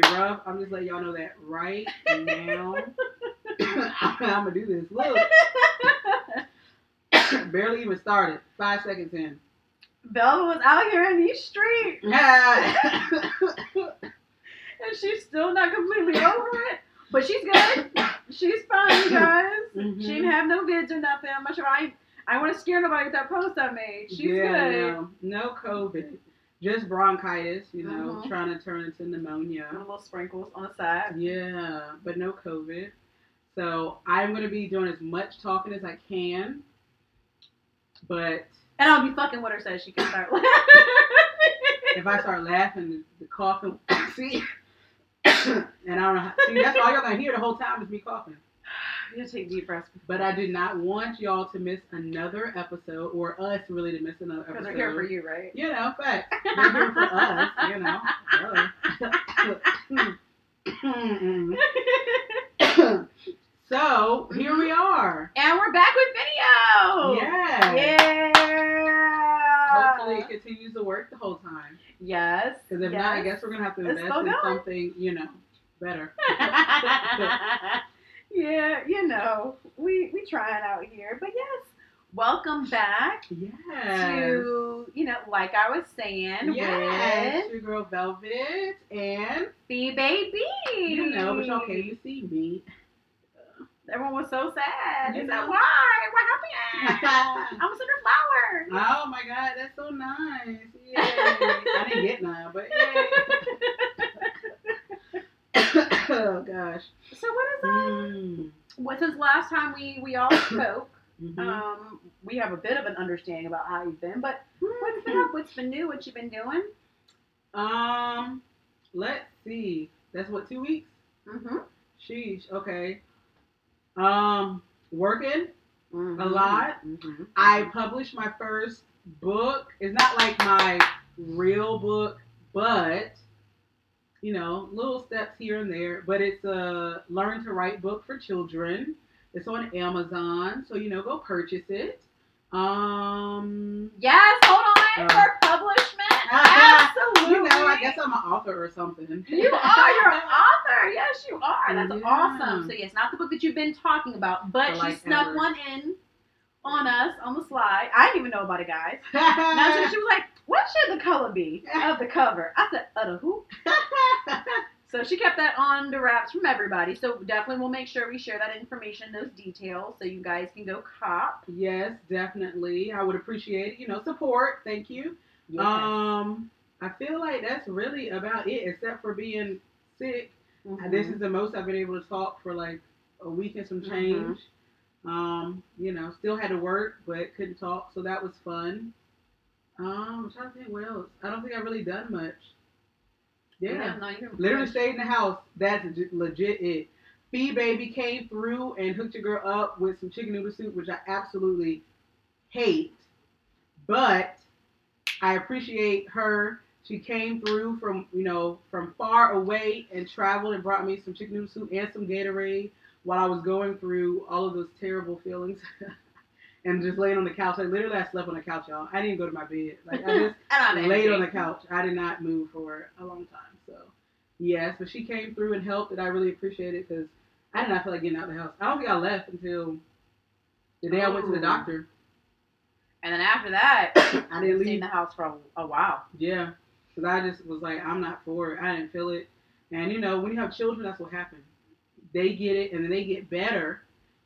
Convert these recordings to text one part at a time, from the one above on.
stuff. I'm just letting y'all know that right now. I'm gonna do this. Look, barely even started. Five seconds in. Belva was out here in these streets, and she's still not completely over it. But she's good. She's fine, you guys. Mm-hmm. She didn't have no vids or nothing. I'm not sure. I I want to scare nobody with that post I made. She's yeah, good. No, no COVID. Just bronchitis, you know, Mhm. trying to turn into pneumonia. And little sprinkles on the side. Yeah, but no COVID. So I'm going to be doing as much talking as I can. But And I'll be fucking with her so she can start laughing. if I start laughing, the, the coughing, see, and I don't know. How, see, that's all you're going to hear the whole time is me coughing. You take deep breaths But I did not want y'all to miss another episode, or us really to miss another because episode. they're here for you, right? You know, but They're here for us, you know. So here we are. And we're back with video. Yeah. Yeah. Hopefully it continues to work the whole time. Yes. Because if yes. not, I guess we're gonna have to invest in something, you know, better. yeah, you know, we we trying out here, but yes, welcome back Yes. to you know, like I was saying, Yes, with your girl Velvet and the baby. you know, but y'all came to see me. Everyone was so sad. You They said, "Why? What happened?" I'm sending flowers. Oh my god, that's so nice. Yay. I didn't get none, but yay. oh gosh. So what is that? Mm. What since last time we we all spoke? Mhm. Um, we have a bit of an understanding about how you've been, but what's been up? What's been new? What you been doing? Um, let's see. That's what two weeks. Mm-hmm. Sheesh. Okay. Um, working. Mm-hmm. A lot. Mm-hmm. I published my first book. It's not like my real book, but you know, little steps here and there. But it's a learn to write book for children. It's on Amazon, so you know, go purchase it. Um, Yes, hold on Uh, for publishment. Absolutely. you know, I guess I'm an author or something. You are your author. Yes, you are. That's Yeah. awesome. So yes, not the book that you've been talking about, but she snuck one in on us on the slide. I didn't even know about it, guys. Now so she was like, "What should the color be of the cover?" I said, "Uh, the who?" So she kept that on the wraps from everybody. So definitely we'll make sure we share that information, those details, so you guys can go cop. yes, definitely. I would appreciate you know support. Thank you. Um, I feel like that's really about it, except for being sick. Mhm. This is the most I've been able to talk for like a week and some Mhm. change. Um, you know, still had to work, but couldn't talk, so that was fun. Um, I'm trying to think what else. I don't think I've really done much. Yeah, you're literally stayed in the house. That's legit it. Fee baby came through and hooked your girl up with some chicken noodle soup, which I absolutely hate, but I appreciate her. She came through from you know from far away and traveled and brought me some chicken noodle soup and some Gatorade while I was going through all of those terrible feelings. And just laying on the couch, like literally, I slept on the couch, y'all. I didn't go to my bed. Like I just And I'm laid on the couch. I did not move for a long time. So, yes, but she came through and helped, and I really appreciate it because I did not feel like getting out of the house. I don't think I left until the day I went to the doctor. And then after that, I didn't leave. the house for a, a while. Yeah, because I just was like, I'm not for it. I didn't feel it. And you know, when you have children, that's what happens. They get it, and then they get better,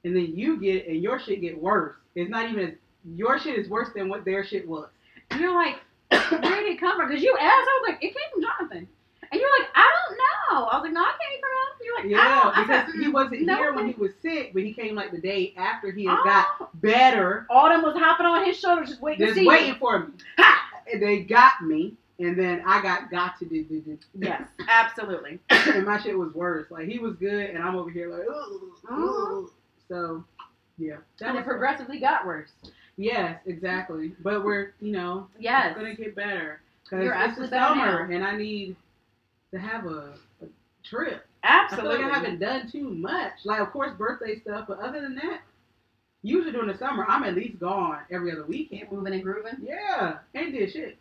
and then you get it, and your shit get worse. It's not even your shit is worse than what their shit was. And you're like, where did it come from? Because you asked, I was like, it came from Jonathan. And you're like, I don't know. I was like, no, it came from him. You're like, I Yeah, don't. I because said, he wasn't no, here when he was sick, but he came like the day after he had oh, got better, Autumn was hopping on his shoulder, just waiting to just see waiting for me. Ha! And they got me, and then I got got to do do do. Yes, absolutely. and my shit was worse. Like he was good, and I'm over here like, ooh, Mhm. So yeah, that And it progressively got worse. Yes, exactly. But we're you know Yes. it's gonna get better because You're it's the summer, now. and I need to have a, a trip. I feel Absolutely. like I haven't done too much. Like, of course, birthday stuff, but other than that, usually during the summer, I'm at least gone every other weekend. Moving and grooving. Yeah, ain't did shit.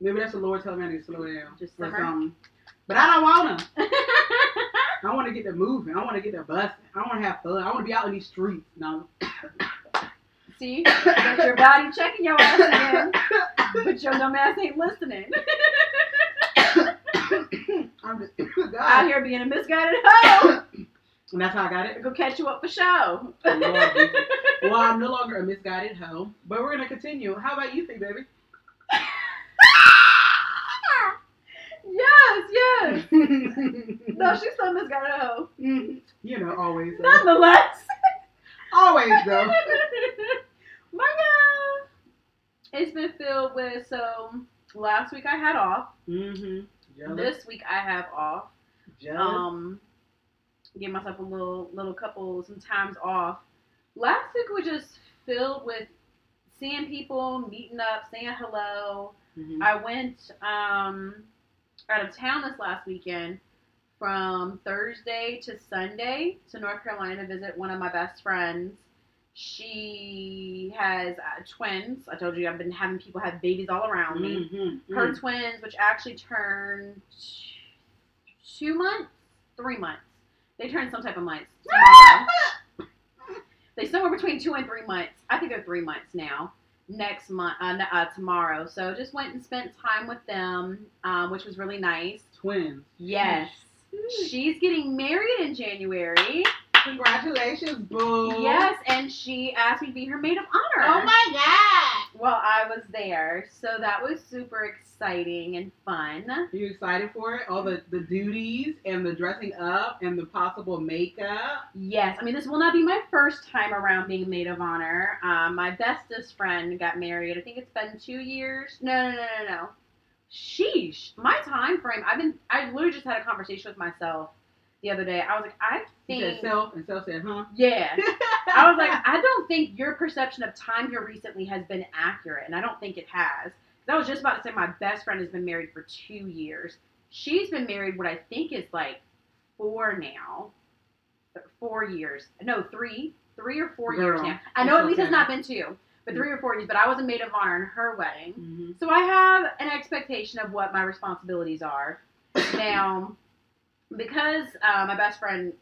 Maybe that's the Lord telling me I need to slow down Just or something. But I don't want to. I want to get to moving. I want to get to busting. I want to have fun. I want to be out in these streets. No. See, get your body checking your ass again, but your dumb ass ain't listening. I'm just Out here being a misguided hoe. And that's how I got it. Go catch you up for show. Well, I'm no longer a misguided hoe, but we're gonna continue. How about you, think, baby? Yes, yes. No, she's still misguided hoe. you know, always. Though. Nonetheless. Always though. My It's been filled with, so last week I had off. Mm-hmm. This week I have off. Jealous. Um, give myself a little, little couple, some times off. Last week was just filled with seeing people, meeting up, saying hello. Mhm. I went um, out of town this last weekend from Thursday to Sunday to North Carolina to visit one of my best friends. She has uh, twins. I told you I've been having people have babies all around me. Mhm. Her Mhm. twins, which actually turned two months, three months. They turned some type of months they somewhere between two and three months. I think they're three months now. Next month, uh, n- uh, tomorrow. So just went and spent time with them, um, which was really nice. Twins. Yes, she's getting married in January. Congratulations, boo. Yes, and she asked me to be her maid of honor. Oh my god. Well, I was there, so that was super exciting and fun. Are you excited for it? All the, the duties and the dressing up and the possible makeup. Yes, I mean this will not be my first time around being maid of honor. Um, my bestest friend got married. I think it's been two years. No, no, no, no, no. Sheesh, my time frame. I've been. I literally just had a conversation with myself the other day. I was like, I You think. said self, and self said, huh? Yeah. I was like, I don't think your perception of time here recently has been accurate, and I don't think it has. I was just about to say my best friend has been married for two years. She's been married what I think is like four now, four years. No, three, three or four years now. I know at least it's not been two, but three or four years. But I was a maid of honor in her wedding. hmm So I have an expectation of what my responsibilities are. now, because uh, my best friend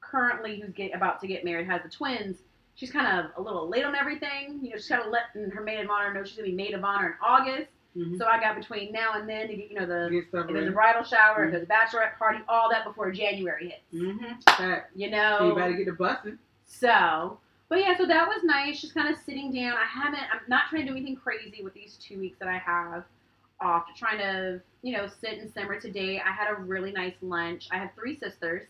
currently, who's get, about to get married, has the twins, she's kind of a little late on everything. You know, she's kind of letting her maid of honor know she's going to be maid of honor in August. Hmm So I got between now and then to get, you know, the Get if there's a bridal shower, if there's a bachelorette party, all that before January hits. Mm-hmm. You You know, better get the busting. so, but yeah, so that was nice. Just kind of sitting down. I haven't. I'm not trying to do anything crazy with these two weeks that I have off. Trying to, you know, sit and simmer. Today, I had a really nice lunch. I have three sisters.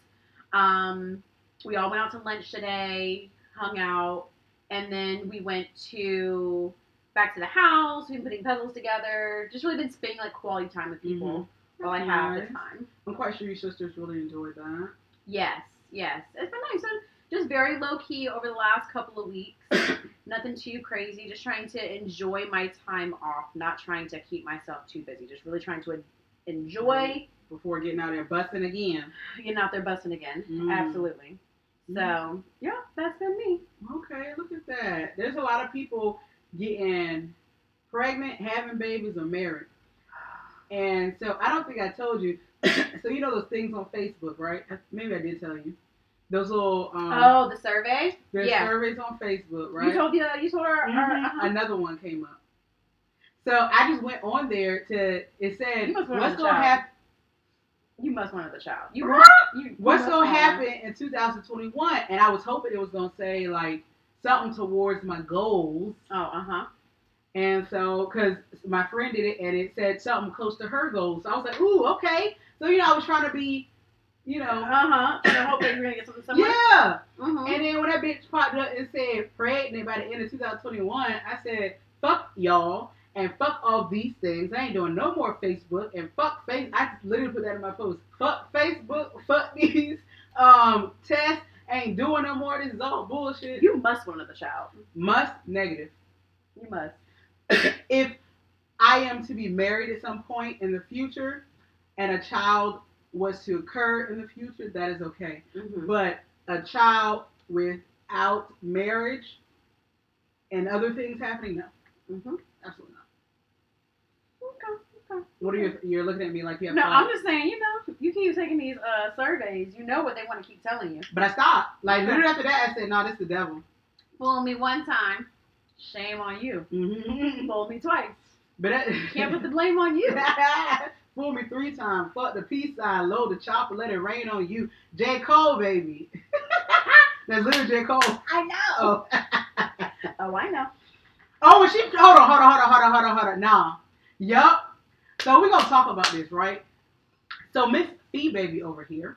Um, we all went out to lunch today, hung out, and then we went to back to the house. We've been putting puzzles together. Just really been spending like quality time with people while I have nice. the time. I'm quite sure your sisters really enjoyed that. Yes, yes. It's been nice. Just very low key over the last couple of weeks. Nothing too crazy. Just trying to enjoy my time off, not trying to keep myself too busy. Just really trying to enjoy Before getting out there busting again. getting out there busting again. Mm. Absolutely. So, yeah, that's been me. Okay, look at that. There's a lot of people getting pregnant, having babies, or married. And so I don't think I told you. so you know those things on Facebook, right? Maybe I did tell you. Those little um, oh, the survey? there's yeah. surveys on Facebook, right? You told you, you told her. her Mhm. uh-huh. Another one came up. So I just went on there to. It said, want "What's gonna happen? You must want another child. You, What? you What's you must gonna happen in 2021?" And I was hoping it was gonna say like something towards my goals. Oh, uh huh. And so, because my friend did it, and it said something close to her goals. So I was like, "Ooh, okay." So you know, I was trying to be, you know. Uh huh. I hope that you're gonna get something similar. yeah. Mhm. And then when that bitch popped up and said pregnant by the end of 2021, I said, "Fuck y'all." And fuck all these things. I ain't doing no more Facebook. And fuck face. I literally put that in my post. Fuck Facebook. Fuck these um tests. Ain't doing no more. This is all bullshit. You must want another child. Must negative. You must. if I am to be married at some point in the future and a child was to occur in the future, that is okay. Mm-hmm. But a child without marriage and other things happening, no, Mm-hmm. absolutely not. Okay. Okay. What are you? You're looking at me like you have. No, thoughts. I'm just saying, you know, you keep taking these uh, surveys, you know what they want to keep telling you. But I stopped. Like literally after that, I said, "No, this is the devil." Fool me one time, shame on you. Mm-hmm. Fool me twice, But that, can't put the blame on you. Fool me three times. Fuck the peace sign. Load the chopper. Let it rain on you. J Cole, baby. That's literally J Cole. I know. Oh. Oh, I know. Oh, she? Hold on, hold on, hold on, hold on, hold on, hold on. Nah. Yup. So we're gonna talk about this, right? So Miss Fee Baby over here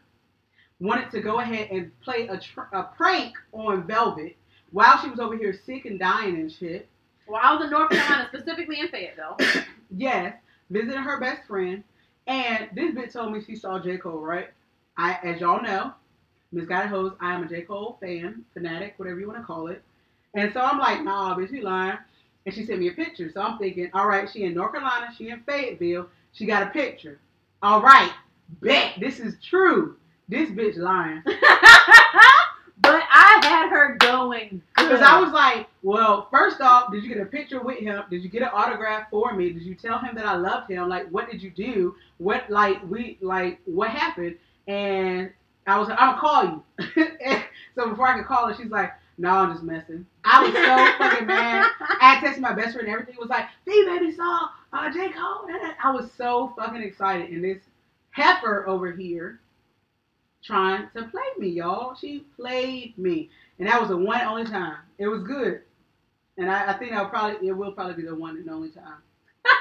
wanted to go ahead and play a, tr- a prank on Velvet while she was over here sick and dying and shit. Well, I was in North Carolina, specifically in Fayetteville. Yes, visiting her best friend, and this bitch told me she saw J Cole. Right? I, as y'all know, Miss Guided Hose, I am a J Cole fan, fanatic, whatever you want to call it. And so I'm like, nah, bitch, you lying. And she sent me a picture. So I'm thinking, all right, she in North Carolina, she in Fayetteville, she got a picture. All right, bet this is true. This bitch lying. but I had her going. Because I was like, well, first off, did you get a picture with him? Did you get an autograph for me? Did you tell him that I loved him? Like, what did you do? What, like, we, like, what happened? And I was like, I'm gonna call you. So before I could call her, she's like, no, I'm just messing. I was so fucking mad. I had texted my best friend everything was like, "Fee baby saw uh, J. Cole. da, da." I was so fucking excited. And this heifer over here trying to play me, y'all. She played me. And that was the one only time. It was good. And I, I think that'll probably it will probably be the one and only time.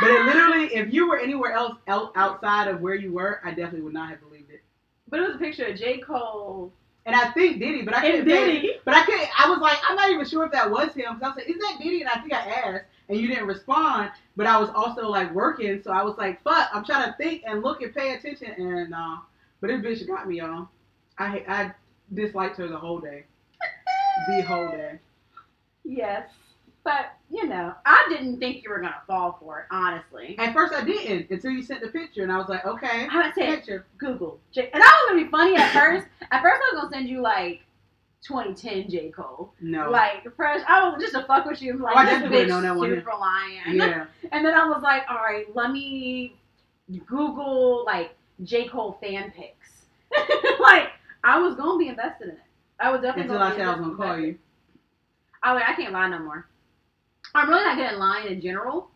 But it literally, if you were anywhere else out, outside of where you were, I definitely would not have believed it. But it was a picture of J. Cole And I think Diddy, but I couldn't and Diddy. But I couldn't. I was like, I'm not even sure if that was him. Cause I was like, is that Diddy? And I think I asked, and you didn't respond. But I was also like working, so I was like, fuck. I'm trying to think and look and pay attention, and uh, but this bitch got me, y'all. I I disliked her the whole day, the whole day. Yes. But, you know, I didn't think you were going to fall for it, honestly. At first, I didn't until you sent the picture, and I was like, okay, I would say picture. Google. J- and that was going to be funny at first. At first, I was going to send you, like, 2010 J. Cole. No. Like, fresh. I was just to fuck with you. Like, Oh, I this bitch known that one. super lying. yeah. And then I was like, all right, let me Google, like, J. Cole fan pics. like, I was going to be invested in it. I was definitely Until gonna I said I was gonna call you. I like I can't lie no more. I'm really not good at lying in general,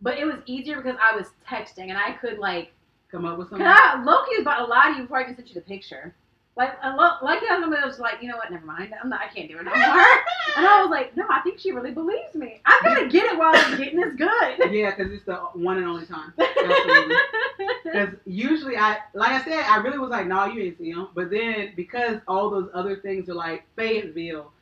but it was easier because I was texting and I could like. Come up with something. I Loki was about to lie to you before I even sent you the picture. Like, I lo- like I was like, you know what? Never mind. I'm not. I can't do it no more. and I was like, no, I think she really believes me. I'm gonna get it while I'm getting this good. Yeah, because it's the one and only time. Because usually I, like I said, I really was like, no, you ain't see him. But then because all those other things are like Fayetteville,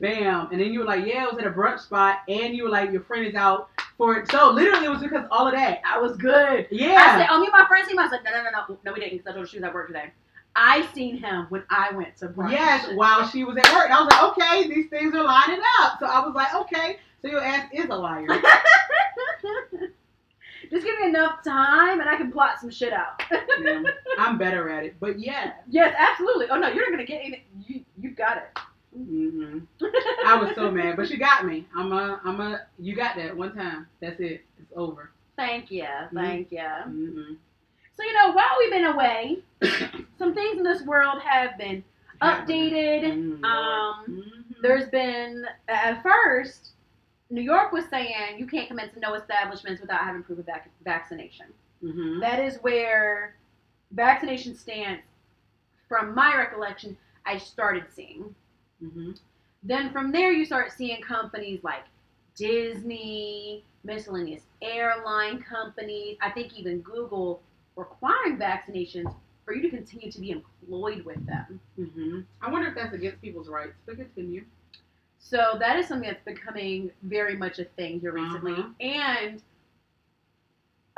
bam, and then you were like, yeah, I was at a brunch spot, and you were like, your friend is out for it. So literally, it was because all of that. I was good. Yeah. I said, oh, me and my friend seen him. I said, no, no, no, no, no, we didn't. Because I told her she was at work today. I seen him when I went to brunch. Yes, while she was at work. And I was like, okay, these things are lining up. So I was like, okay, so your ass is a liar. Just give me enough time and I can plot some shit out. Yeah, I'm better at it. But yeah. yes, absolutely. Oh no, you're not gonna get anything. You you got it. Hmm I was so mad, but she got me. I'm a, I'm a. You got that one time. That's it. It's over. Thank you, thank you. hmm So you know, while we've been away, some things in this world have been updated. Mhm, Um. Mhm. There's been at first, New York was saying you can't come into no establishments without having proof of vac- vaccination. Mhm. That is where vaccination stance, from my recollection, I started seeing. Mhm. Then from there, you start seeing companies like Disney, miscellaneous airline companies, I think even Google requiring vaccinations for you to continue to be employed with them. Mhm. I wonder if that's against people's rights. But continue. So that is something that's becoming very much a thing here recently. Uh-huh. And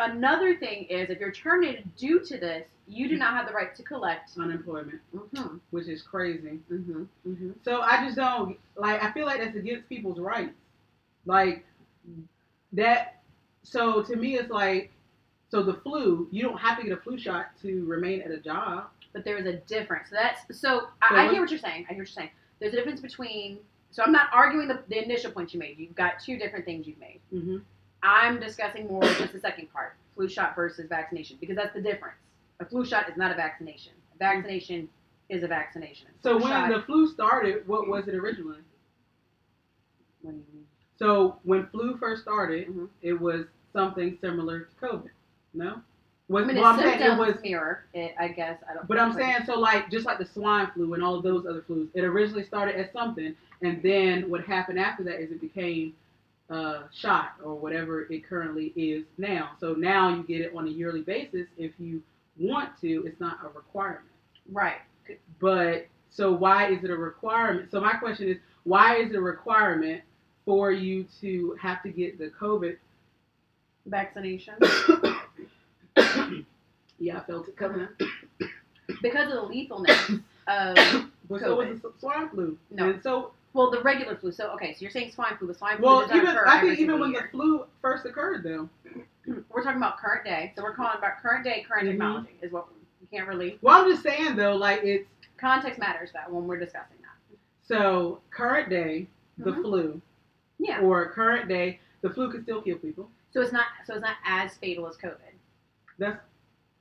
another thing is, if you're terminated due to this, you do not have the right to collect. Unemployment, Mm-hmm. which is crazy. Mm-hmm. Mm-hmm. So I just don't like. I feel like that's against people's rights. Like that. So to me, it's like. So the flu, you don't have to get a flu shot to remain at a job. But there is a difference. So that's so. I, I hear what you're saying. I hear what you're saying. There's a difference between. So I'm not arguing the, the initial point you made. You've got two different things you've made. Mm-hmm. I'm discussing more just the second part, flu shot versus vaccination, because that's the difference. A flu shot is not a vaccination. A vaccination is a vaccination. A So when shot- the flu started, what was it originally? what do you mean? So when flu first started, Mhm. it was something similar to COVID. No. Was, I mean, well, I'm saying it was mirror it, I guess. I don't. But I'm saying so like just like the swine flu and all of those other flus, it originally started as something, and then what happened after that is it became a shot or whatever it currently is now. So now you get it on a yearly basis if you want to. It's not a requirement. right. But so why is it a requirement? So my question is why is it a requirement for you to have to get the COVID? Vaccination yeah, I felt it coming. because of the lethalness of But so was the swine flu. No. And so well the regular flu. So okay, so you're saying swine flu. The swine flu Well, does even occur I think even when year. the flu first occurred, though. We're talking about current day, so we're calling about current day, current Mhm. technology is what we can't really. Well, I'm just saying though, like it's Context matters that when we're discussing that. so current day the Mhm. flu, Yeah. or current day the flu can still kill people. So it's not. So it's not as fatal as COVID. That's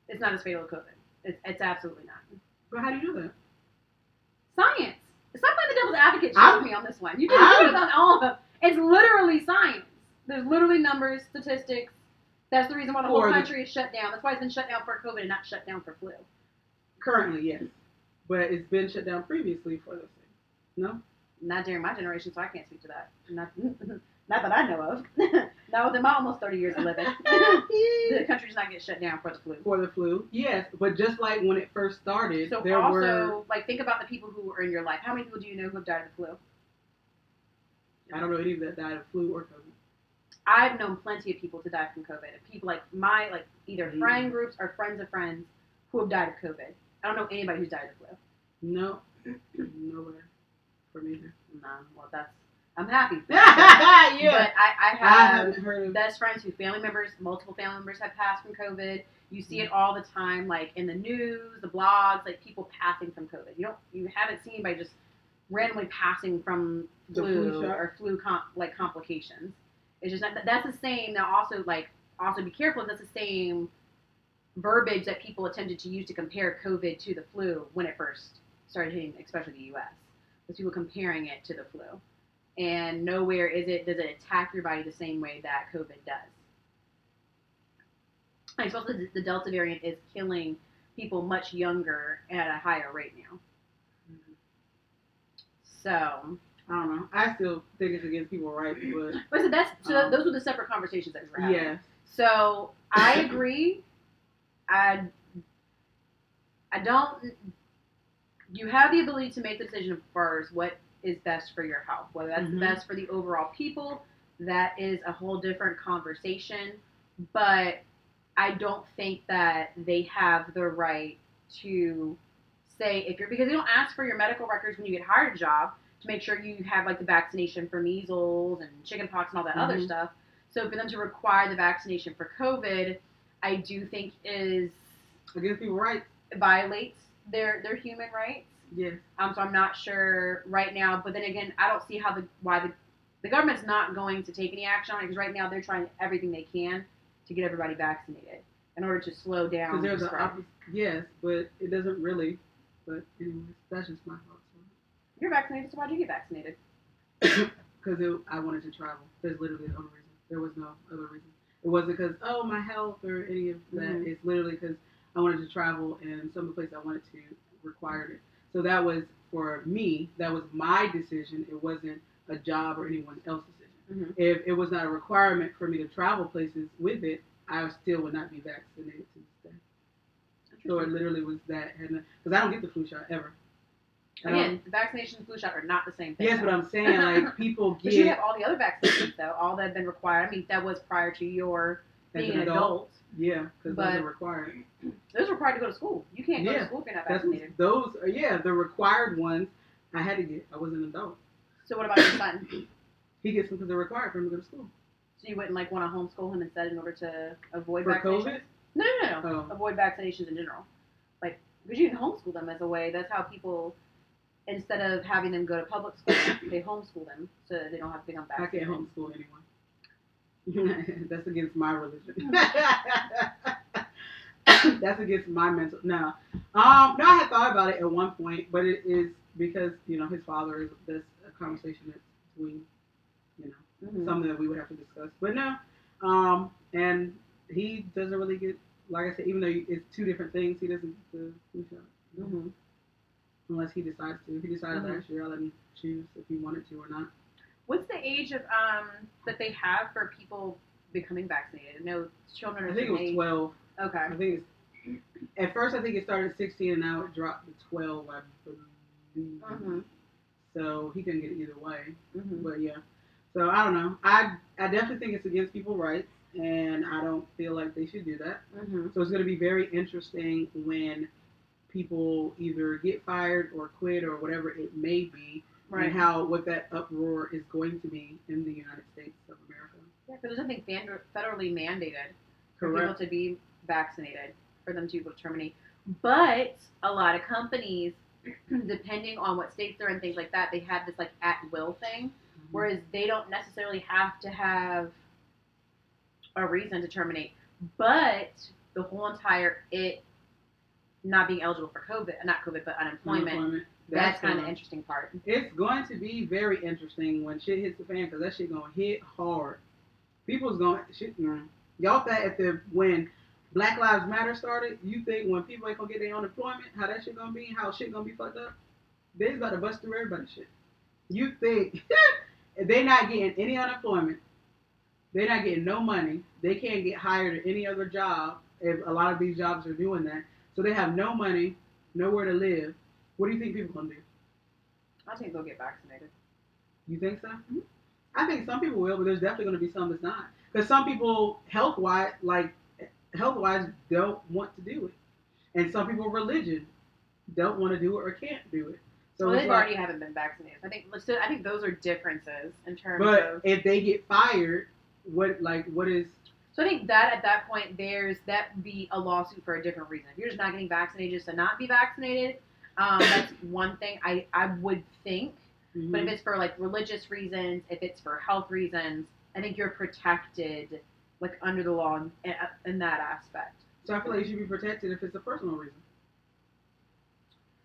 It's not as fatal as COVID. It's, it's absolutely not. but how do you do that? Science. Stop playing the devil's advocate shit with me on this one. You can I'm- do it on all of them. It's literally science. There's literally numbers, statistics. That's the reason why the whole For the- country is shut down. That's why it's been shut down for COVID and not shut down for flu. Currently, yes, but it's been shut down previously for those things. No, Not during my generation, so I can't speak to that. Not, not that I know of. not within my almost 30 years of living. the country's not getting shut down for the flu. for the flu, yes, but just like when it first started, So there also, were like, think about the people who were in your life. How many people do you know who have died of the flu? I don't know any that died of flu or COVID. I've known plenty of people to die from COVID. People like my like either Mhm. friend groups or friends of friends who have died of COVID. I don't know anybody who's died of flu. No, nowhere for me. No, well that's I'm happy. For yeah, you. But I, I I have of. best friends who family members, multiple family members have passed from COVID. You see it all the time, like in the news, the blogs, like people passing from COVID. You don't, you haven't seen by just randomly passing from flu, flu or flu com- like complications. It's just that that's the same. Now, also like, also be careful. That's the same verbiage that people attempted to use to compare COVID to the flu when it first started hitting, especially the U.S. Was people comparing it to the flu, and nowhere is it does it attack your body the same way that COVID does. I suppose the- the Delta variant is killing people much younger at a higher rate now. So, I don't know. I still think it's against people's rights, but but so that's so Um, those were the separate conversations that we were having. yes. So I agree. I I don't. You have the ability to make the decision first. what is best for your health, whether that's Mhm. best for the overall people. That is a whole different conversation. But I don't think that they have the right to say if you're because they don't ask for your medical records when you get hired a job to make sure you have like the vaccination for measles and chickenpox and all that other Mhm. stuff. So for them to require the vaccination for COVID, I do think is Against people's rights. violates their their human rights. Yes. Um, so I'm not sure right now. But then again, I don't see how the why the the government's not going to take any action on it because right now they're trying everything they can to get everybody vaccinated in order to slow down Because there's the an spread. opposite. Yes, but it doesn't really. But anyways, that's just my thoughts. You're vaccinated, so why'd you get vaccinated? Because I wanted to travel. There's literally the only reason. There was no other reason. It wasn't because oh my health or any of that. Mhm. It's literally because I wanted to travel and some of the places I wanted to required it. So that was for me. That was my decision. It wasn't a job or anyone else's decision. Mhm. If it was not a requirement for me to travel places with it, I still would not be vaccinated to this day. So it literally was that, because I don't get the flu shot ever. Again, the vaccination and flu shot are not the same thing. yes, but I'm saying like people get. But you have all the other vaccinations though, all that have been required. I mean, that was prior to your being an an adult, adult. Yeah, because those are required. Those are required to go to school. You can't go Yeah, to school if you're not vaccinated. those, are, yeah, the required ones. I had to get. I was an adult. So what about your son? He gets them because they're required for him to go to school. So you wouldn't like want to homeschool him instead in order to avoid For vaccinations? COVID? No, no, no. Oh. Avoid vaccinations in general. Like, because you can homeschool them as a way. That's how people, instead of having them go to public school, they homeschool them so that they don't have to become I can't homeschool anyone. That's against my religion. That's against my mental. No, um, no. I had thought about it at one point, but it is because you know his father is this a conversation that's between you know Mhm. something that we would have to discuss. But no, um, and he doesn't really get like I said, even though it's two different things, he doesn't get the flu shot Mhm. unless he decides to. If he decided Mhm. last year, I'll let him choose if he wanted to or not. What's the age of um that they have for people becoming vaccinated? No children are. I think it was age. twelve. Okay. I think it's at first I think it started at sixteen and now it dropped to twelve. I believe. Mhm. So he couldn't get it either way. Mm-hmm. But yeah. So I don't know. I I definitely think it's against people's rights, and I don't feel like they should do that. Mm-hmm. So it's going to be very interesting when people either get fired or quit or whatever it may be, Right. and how what that uproar is going to be in the United States of America. Yeah, because there's nothing federally mandated for people to be vaccinated for them to be able to terminate. But a lot of companies, depending on what states they're in, things like that, they have this like at will thing, mm-hmm. whereas they don't necessarily have to have a reason to terminate. But the whole entire it not being eligible for COVID, not COVID, but unemployment. Unemployment. That's, kind of interesting part. It's going to be very interesting when shit hits the fan because that shit gonna hit hard. People's gonna shit. mm. Y'all thought at the when Black Lives Matter started, you think when people ain't gonna get their unemployment, how that shit gonna be, how shit gonna be fucked up? They's about to bust through everybody's shit. You think if they not getting any unemployment, they're not getting no money. They can't get hired at any other job if a lot of these jobs are doing that. So they have no money, nowhere to live. What do you think people gonna do? I think they'll get vaccinated. You think so? Mhm. I think some people will, but there's definitely going to be some that's not. Because some people, health wise, like health wise, don't want to do it, and some people, religion, don't want to do it or can't do it. So well, it's they like, already haven't been vaccinated. I think. So I think those are differences in terms but of. if they get fired, what like what is? So I think that at that point, there's that be a lawsuit for a different reason. If you're just not getting vaccinated just to not be vaccinated, um, that's one thing I I would think. But if it's for like religious reasons, if it's for health reasons, I think you're protected like under the law in, in that aspect. so I feel like you should be protected if it's a personal reason.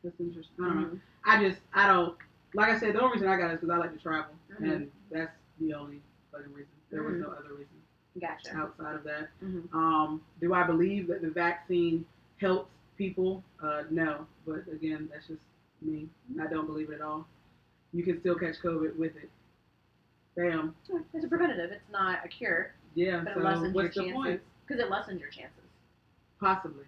That's interesting. I don't know. Mhm. I just I don't like I said the only reason I got it is because I like to travel, Mhm. and that's the only fucking reason. There was no other reason. Gotcha. outside of that. Um, do I believe that the vaccine helps people? Uh, no, but again, that's just me. I don't believe it at all. You can still catch COVID with it. Damn. It's a preventative. It's not a cure, Yeah. but it so lessens what's your the chances point? because it lessens your chances. Possibly.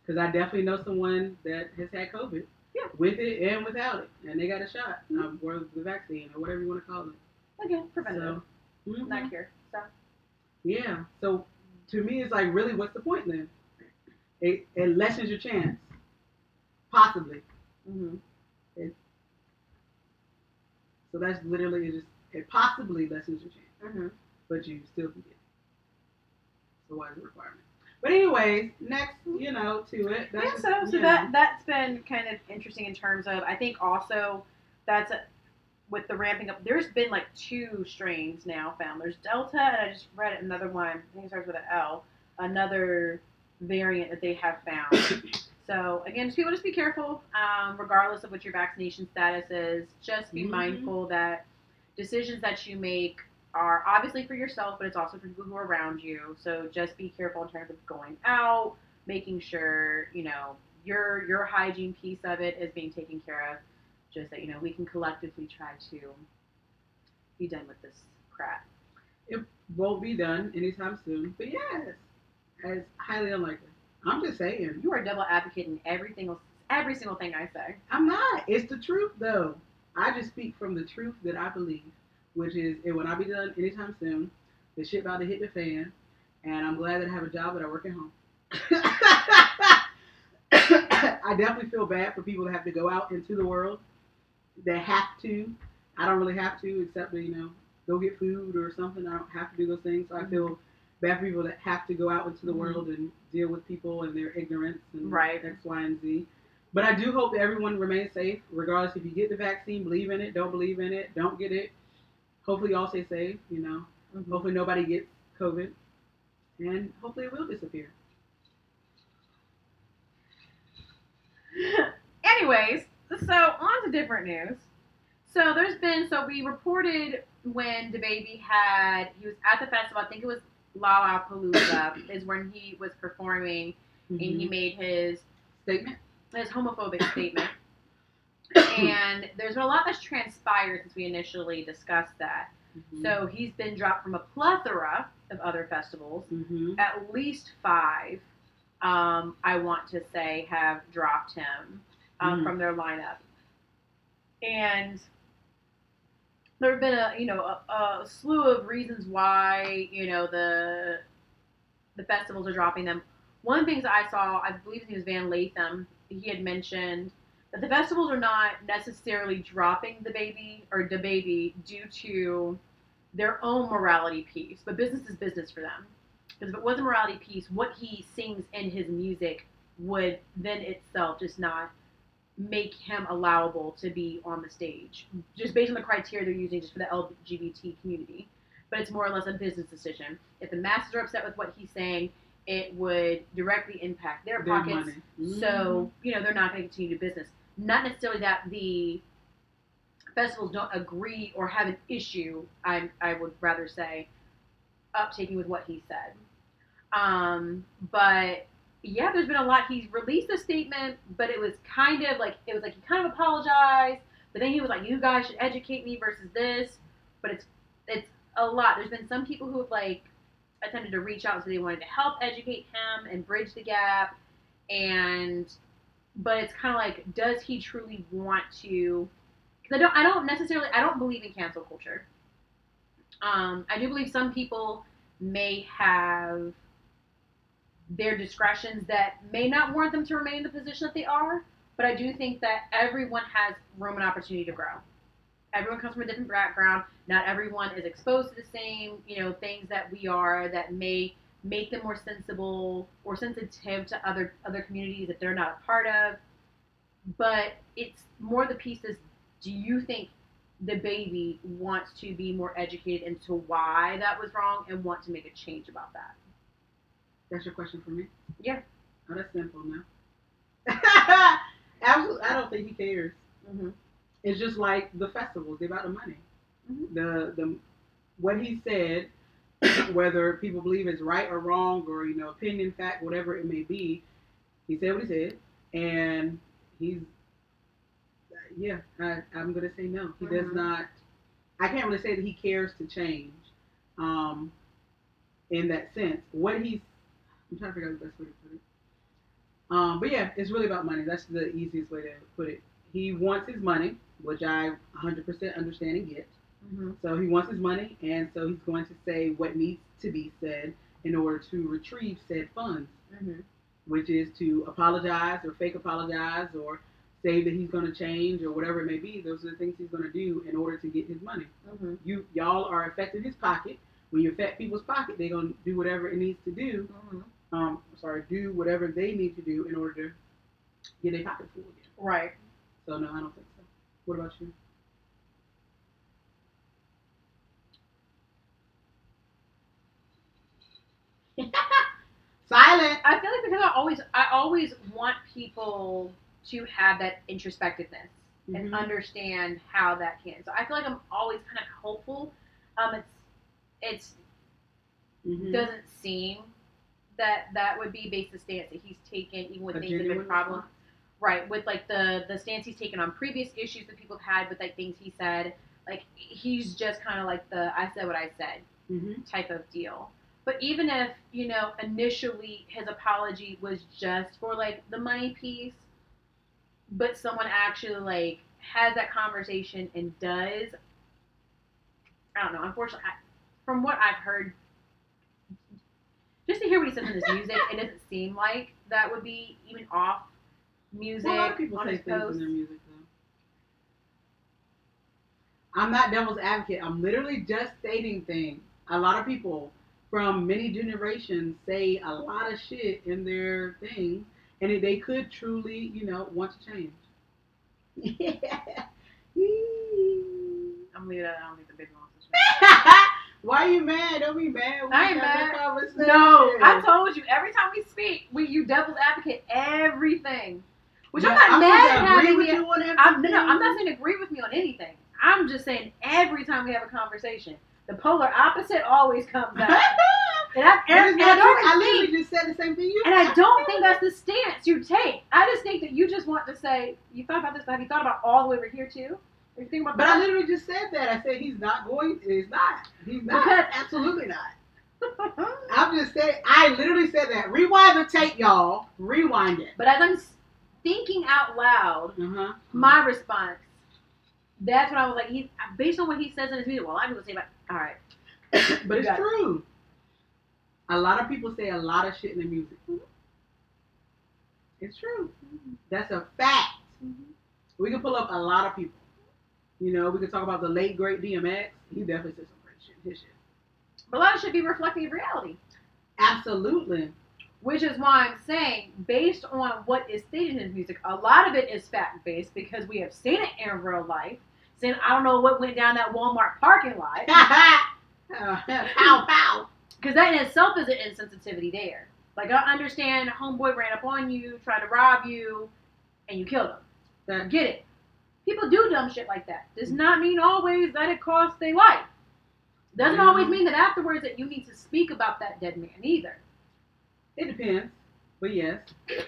Because I definitely know someone that has had COVID. Yeah. With it and without it, and they got a shot, um, or the vaccine, or whatever you want to call it. Again, preventative, So, mhm. not cure. So Yeah. So to me, it's like, really, what's the point then? It, it lessens your chance. Possibly. hmm So that's literally it just it possibly lessens your chance, hmm but you still can get it. So why is it a requirement? But anyways, next, you know, to it. Yeah, just, so so that know, that's been kind of interesting in terms of I think also that's a, with the ramping up. There's been like two strains now found. There's Delta, and I just read another one. I think it starts with an L. Another variant that they have found. so again, just people just be careful, um, regardless of what your vaccination status is. Just be Mhm. mindful that decisions that you make are obviously for yourself, but it's also for people who are around you. So just be careful in terms of going out, making sure you know your your hygiene piece of it is being taken care of. Just that you know we can collectively try to be done with this crap. It won't be done anytime soon. But yes, as highly unlikely. I'm just saying. You are a double advocate in everything, every single thing I say. I'm not. It's the truth though. I just speak from the truth that I believe, which is it will not be done anytime soon. The shit about to hit the fan, and I'm glad that I have a job that I work at home. I definitely feel bad for people that have to go out into the world. That have to. I don't really have to, except to you know go get food or something. I don't have to do those things. So I mm-hmm. feel bad for people that have to go out into the Mhm. world and deal with people and their ignorance and Right. X, Y, and Z. But I do hope that everyone remains safe, regardless if you get the vaccine, believe in it, don't believe in it, don't get it. Hopefully, y'all stay safe. You know, Mhm. Hopefully nobody gets COVID, and hopefully it will disappear. Anyways, so on to different news. So there's been so we reported when DaBaby had he was at the festival. I think it was Lollapalooza is when he was performing and he Mhm. made his Statement. his homophobic statement. and there's been a lot that's transpired since we initially discussed that. Mhm. So he's been dropped from a plethora of other festivals. Mhm. At least five, um, I want to say, have dropped him um, Mhm. from their lineup. And there have been a you know a, a slew of reasons why you know the the festivals are dropping them. One of the things I saw, I believe it was Van Lathan, he had mentioned that the festivals are not necessarily dropping DaBaby or DaBaby due to their own morality piece, but business is business for them. Because if it was a morality piece, what he sings in his music would then itself just not make him allowable to be on the stage, just based on the criteria they're using just for the LGBT community. But it's more or less a business decision. If the masses are upset with what he's saying, it would directly impact their, Their pockets. Mm-hmm. So, you know, they're not going to continue to do business. Not necessarily that the festivals don't agree or have an issue, I, I would rather say, uptaking with what he said. Um, but yeah, there's been a lot. He's released a statement, but it was kind of like, it was like he kind of apologized, but then he was like, you guys should educate me versus this. But it's, it's a lot. There's been some people who have like attempted to reach out so they wanted to help educate him and bridge the gap and but it's kind of like does he truly want to because i don't i don't necessarily i don't believe in cancel culture um i do believe some people may have their discretions that may not warrant them to remain in the position that they are but i do think that everyone has room and opportunity to grow everyone comes from a different background not everyone is exposed to the same you know things that we are that may make them more sensible or sensitive to other other communities that they're not a part of. But it's more the pieces. Do you think DaBaby wants to be more educated into why that was wrong and want to make a change about that? That's your question for me? Yeah. Oh, that's simple now. Absolutely. I don't think he cares. Mm-hmm. It's just like the festivals. They're about the money. Mhm. The the what he said, whether people believe it's right or wrong or you know opinion, fact, whatever it may be, he said what he said, and he's yeah. I, I'm gonna say no. He does Mhm. not. I can't really say that he cares to change. Um, in that sense, what he's I'm trying to figure out the best way to put it. Um, but yeah, it's really about money. That's the easiest way to put it. He wants his money, which I 100% understand and get. Mm-hmm. So he wants his money, and so he's going to say what needs to be said in order to retrieve said funds, Mm-hmm. which is to apologize or fake apologize or say that he's going to change or whatever it may be. Those are the things he's going to do in order to get his money. Mm-hmm. You y'all are affecting his pocket. When you affect people's pocket, they're going to do whatever it needs to do. Mm-hmm. Um, sorry, do whatever they need to do in order to get their pocket full again. Right. So no, I don't think so. What about you? Silent. I feel like because I always I always want people to have that introspectiveness and Mhm. understand how that can. So I feel like I'm always kind of hopeful. Um, it's it's Mhm. doesn't seem that that would be based the stance that he's taken, even with things that have been genuine problem, right? With like the the stance he's taken on previous issues that people have had with like things he said. Like he's just kind of like the I said what I said Mhm. type of deal. But even if, you know, initially his apology was just for like the money piece, but someone actually like has that conversation and does, I don't know, unfortunately, I, from what I've heard, just to hear what he says in his music, it doesn't seem like that would be even off music Well, a lot of people on say things post. in their music though. I'm not devil's advocate. I'm literally just stating things. A lot of people from many generations say a lot of shit in their things, and they could truly, you know, want to change. I'm leaving. I don't think DaBaby wants to change. Why are you mad? Don't be mad. We I ain't mad. No, I told you every time we speak, we you devil's advocate everything. Which Yeah, I'm not I'm mad at to agree having with you on everything. I'm no, I'm not saying agree with me on anything. I'm just saying every time we have a conversation, the polar opposite always comes out. And I, and, and I don't. I think, literally just said the same thing you and I don't think that's the stance you take. I just think that you just want to say, you thought about this, but have you thought about all the way over here too? Have you think about But that? I literally just said that. I said he's not going. He's not. He's not. Because- Absolutely not. I'm just saying. I literally said that. Rewind the tape, y'all. Rewind it. but as I'm thinking out loud, Uh huh. my response, that's when I was like, he, based on what he says in his music, well, a lot of people say, like, all right, But it's it's it. true. A lot of people say a lot of shit in their music. Mm-hmm. It's true. Mm-hmm. That's a fact. Mm-hmm. We can pull up a lot of people. You know, we could talk about the late great DMX. He definitely said some great shit. His shit. but a lot of should be reflecting of reality. Absolutely. Which is why I'm saying, based on what is stated in his music, a lot of it is fact based because we have seen it in real life. Saying I don't know what went down that Walmart parking lot, pow pow. because that in itself is an insensitivity there. Like I understand, homeboy ran up on you, tried to rob you, and you killed him. I That- get it. People do dumb shit like that. Does not mean always that it costs their life. Doesn't always mean that afterwards that you need to speak about that dead man either. It depends. But yes.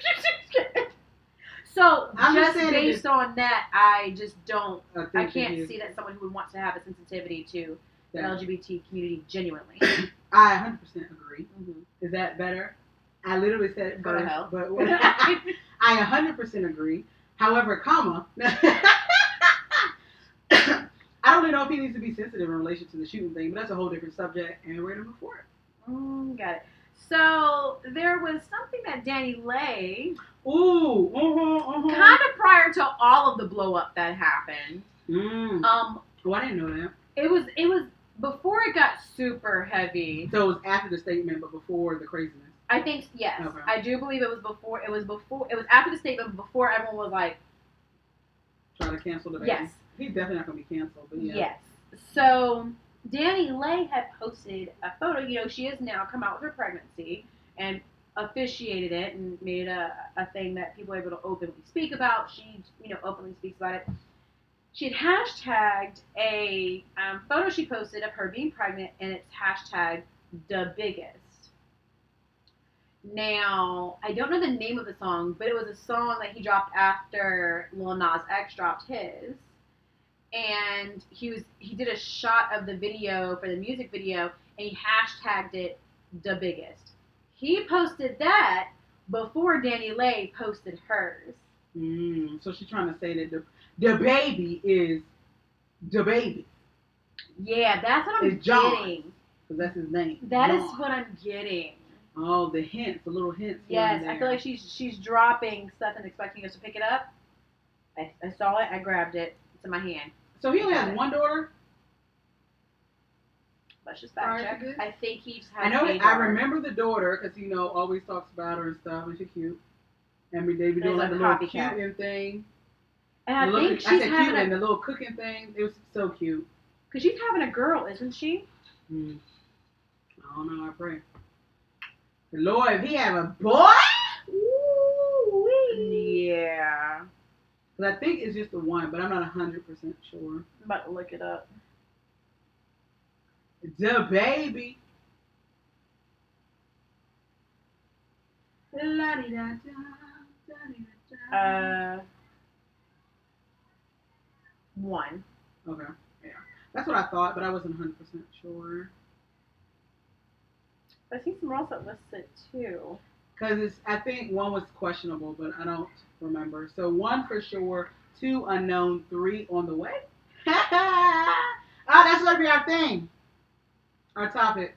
so I'm just based on that, I just don't. I, can't see that someone who would want to have a sensitivity to the. LGBT community genuinely. I 100% agree. Mhm. Is that better? I literally said it Go to first, hell. but I 100% agree. However, comma, I don't know if he needs to be sensitive in relation to the shooting thing, but that's a whole different subject, and we're gonna move forward. Mm, got it. So there was something that Dani Leigh, Ooh, uh-huh, uh-huh. kind of prior to all of the blow up that happened. Mm. Um, Oh, I didn't know that. it was it was before it got super heavy. So it was after the statement, but before the craziness. I think yes, Okay. I do believe it was before. It was before. It was after the statement, before everyone was like, trying to cancel DaBaby. yes, He's definitely not gonna be canceled, but yeah. yes. So Dani Leigh had posted a photo. You know, she has now come out with her pregnancy and officiated it and made a, a thing that people are able to openly speak about. She, you know, openly speaks about it. She had hashtagged a um, photo she posted of her being pregnant, and it's hashtag the biggest. Now, I don't know the name of the song, but it was a song that he dropped after Lil Nas X dropped his. And he was he did a shot of the video for the music video and he hashtagged it the biggest. He posted that before Dani Leigh posted hers. Mm. So she's trying to say that the the baby is DaBaby, Yeah, that's what I'm It's John. getting. because that's his name. That is John. what I'm getting. Oh, the hints, the little hints. Yes, I feel like she's she's dropping stuff and expecting us to pick it up. I, I saw it, I grabbed it, it's in my hand. So he only has one daughter. Let's just fact check. I think he's I know. a I remember the daughter because you know always talks about her and stuff, and she's cute. And we- they be doing like a the little copycat. cute thing. And I The little- think I she's said having cute a and the little cooking thing. It was so cute. because she's having a girl, isn't she? Mm. I don't know. I pray. Lord, if he have a boy, Yeah. Because I think it's just the one, but I'm not hundred percent sure. I'm about to look it up. The baby. Uh, one. Okay. Yeah. That's what I thought, but I wasn't 100% sure. I see somewhere else that lists it too. Because it's, I think one was questionable, but I don't remember. So one for sure, two unknown, three on the way. ah, that's to be our thing. Our topic.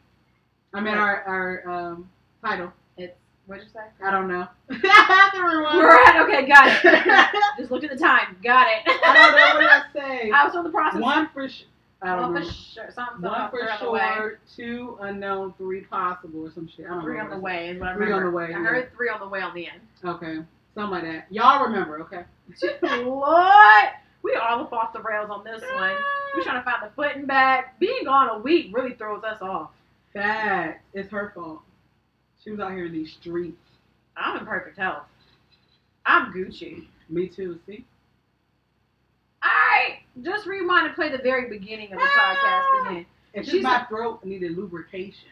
I mean, our, our um, title. It's what'd you say? I don't know. I have to rewind. We're at okay, got it. Just look at the time. Got it. I don't know what I say. I was on the process. One for sure. I don't One know. for sure. Something, One for three on the way. sure, two unknown, three possible, or some shit. I don't Three know. on the way is what I Three on the way, I yeah. heard three on the way on the end. Okay, something like that. Y'all remember, okay? what? We all up off the rails on this one. We're trying to find the footing back. Being gone a week really throws us off. Fact. It's her fault. She was out here in these streets. I'm in perfect health. I'm Gucci. Me too. See. I just rewind and play the very beginning of the podcast again. It's She's my throat needed lubrication.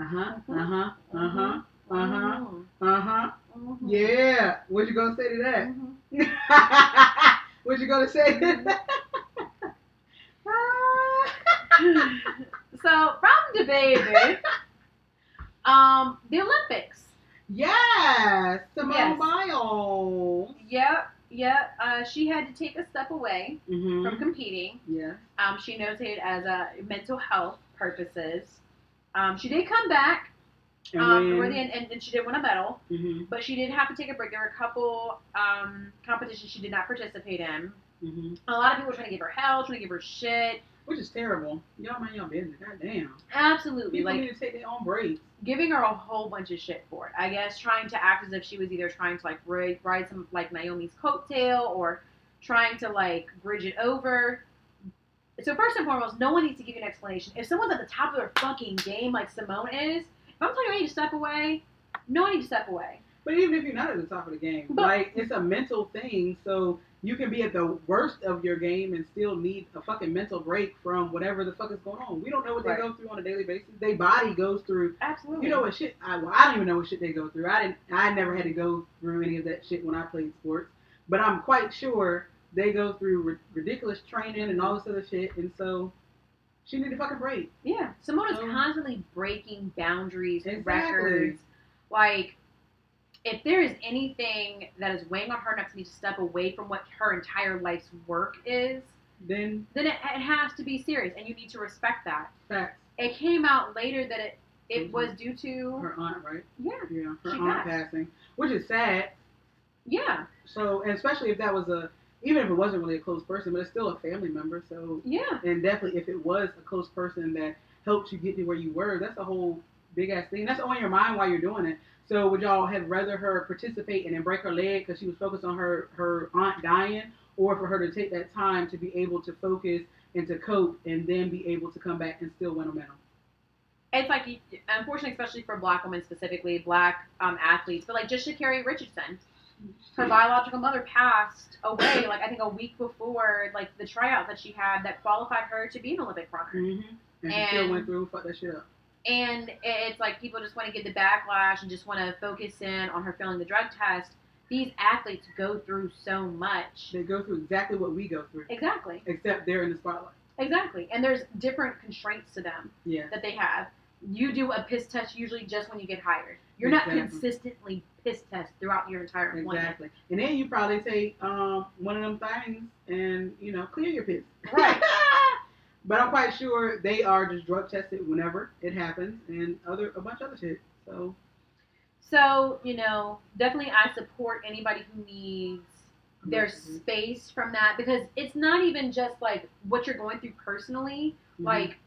Uh huh. Uh huh. Uh huh. Uh huh. Mhm. Uh huh. Mhm. Yeah. What you gonna say to that? Mhm. what you gonna say to that? so from the baby, um, the Olympics. yes, Simone Yes. Biles. Yep, yep. Uh, she had to take a step away from Mm-hmm. competing. Yes. Um, she noted as a mental health purposes. Um, she did come back And um, when- the end, and, and she did win a medal, Mhm. but she did have to take a break. There were a couple um, competitions she did not participate in. Mhm. A lot of people were trying to give her hell, trying to give her shit. Which is terrible. Y'all mind your business. Goddamn. Absolutely, People like need to take their own breaks. giving her a whole bunch of shit for it. I guess trying to act as if she was either trying to like ride, ride some like Naomi's coattail or trying to like bridge it over. So first and foremost, no one needs to give you an explanation. If someone's at the top of their fucking game like Simone is, if I'm telling you I need to step away, no one needs to step away. But even if you're not at the top of the game, But- like it's a mental thing. So you can be at the worst of your game and still need a fucking mental break from whatever the fuck is going on. We don't know what Right. they go through on a daily basis. Their body goes through. Absolutely. You know what shit? I, well, I don't even know what shit they go through. I didn't. I never had to go through any of that shit when I played sports. But I'm quite sure they go through ri- ridiculous training and all this other shit. And so she need a fucking break. Yeah, Simone is So- constantly breaking boundaries, Exactly. records. Like, if there is anything that is weighing on her enough to need to step away from what her entire life's work is, Then then it, it has to be serious, and you need to respect that. facts. It came out later that it it Mhm. was due to Her aunt, right? yeah Yeah, her aunt passed. passing, which is sad. yeah So, and especially if that was a, even if it wasn't really a close person, but it's still a family member. So, yeah and definitely if it was a close person that helped you get to where you were, that's a whole big ass thing. That's on your mind while you're doing it. So, would y'all have rather her participate and then break her leg because she was focused on her her aunt dying, or for her to take that time to be able to focus and to cope and then be able to come back and still win a medal? it's like unfortunately especially for black women specifically black um, athletes but like just Sha'Carri Richardson her biological mother passed away like I think a week before like the tryout that she had that qualified her to be an Olympic runner. Mm-hmm. And, she still went through, fuck that shit up. And it's like people just want to get the backlash and just want to focus in on her failing the drug test. These athletes go through so much. They go through exactly what we go through, Exactly. except they're in the spotlight. Exactly. And there's different constraints to them Yeah. that they have. You do a piss test usually just when you get hired. You're not consistently piss test throughout your entire employment. Exactly. And then you probably take um, one of them things and, you know, clear your piss. Right. but I'm quite sure they are just drug tested whenever it happens and other a bunch of other shit. So So, you know, definitely I support anybody who needs their Mhm. space from that because it's not even just like what you're going through personally. Mhm. Like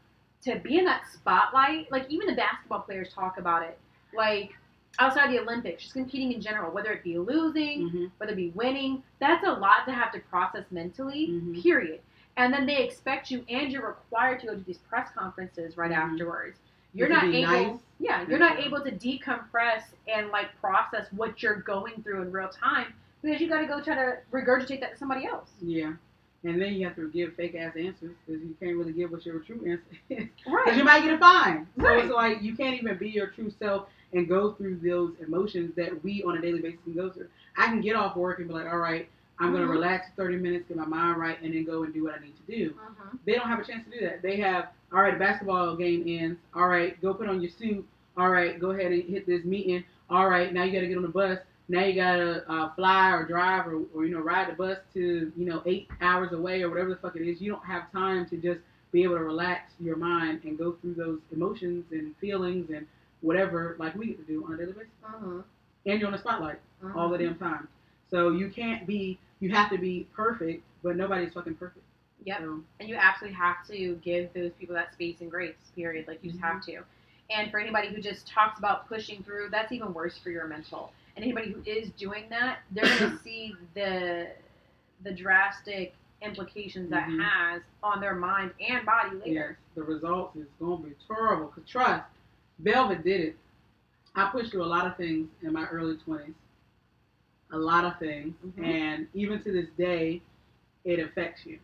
to be in that spotlight, like even the basketball players talk about it. Like outside the Olympics, just competing in general, whether it be losing, Mhm. whether it be winning, that's a lot to have to process mentally, Mhm. period. And then they expect you and you're required to go to these press conferences right Mhm. afterwards. You're not able nice. Yeah, you're not able to decompress and like process what you're going through in real time because you got to go try to regurgitate that to somebody else. yeah. And then you have to give fake ass answers because you can't really give what your true answer is. Because Right. you might get a fine. So Right. it's like you can't even be your true self and go through those emotions that we on a daily basis can go through. I can get off work and be like, all right, I'm going Mhm. to relax for 30 minutes, get my mind right, and then go and do what I need to do. Mhm. They don't have a chance to do that. They have, all right, basketball game ends. All right, go put on your suit. All right, go ahead and hit this meeting. All right, now you got to get on the bus. Now you got to uh, fly or drive or, or, you know, ride the bus to, you know, eight hours away or whatever the fuck it is. You don't have time to just be able to relax your mind and go through those emotions and feelings and whatever like we get to do on a daily basis. Mhm. And you're on the spotlight Mhm. all the damn time. So you can't be, you have to be perfect, but nobody's fucking perfect. Yep. So, And you absolutely have to give those people that space and grace. Period. Like you just have to. And for anybody who just talks about pushing through, that's even worse for your mental. And anybody who is doing that, they're going to see the the drastic implications that Mhm. has on their mind and body later. Yes, the results is gonna be terrible. Cause trust, Velvet did it. I pushed through a lot of things in my early twenties. A lot of things, Mhm. and even to this day, it affects you.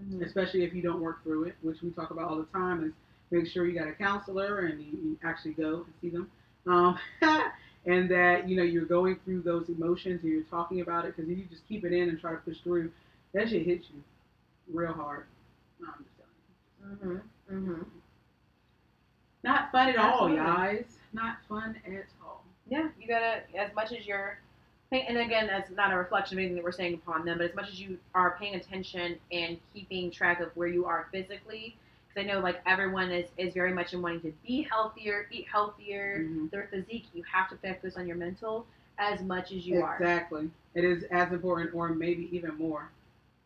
Mhm. especially if you don't work through it, which we talk about all the time, is make sure you got a counselor and you, you actually go and see them. Um, and that, you know, you're going through those emotions and you're talking about it because if you just keep it in and try to push through, that shit hits you real hard. No, I'm just telling you. Mhm. Mhm. Not fun at all, guys. Not fun at all. Yeah, you gotta as much as you're, and again, that's not a reflection of anything that we're saying upon them, but as much as you are paying attention and keeping track of where you are physically, because I know like everyone is is very much in wanting to be healthier, eat healthier, Mhm. their physique. You have to focus on your mental as much as you are. exactly. It is as important, or maybe even more.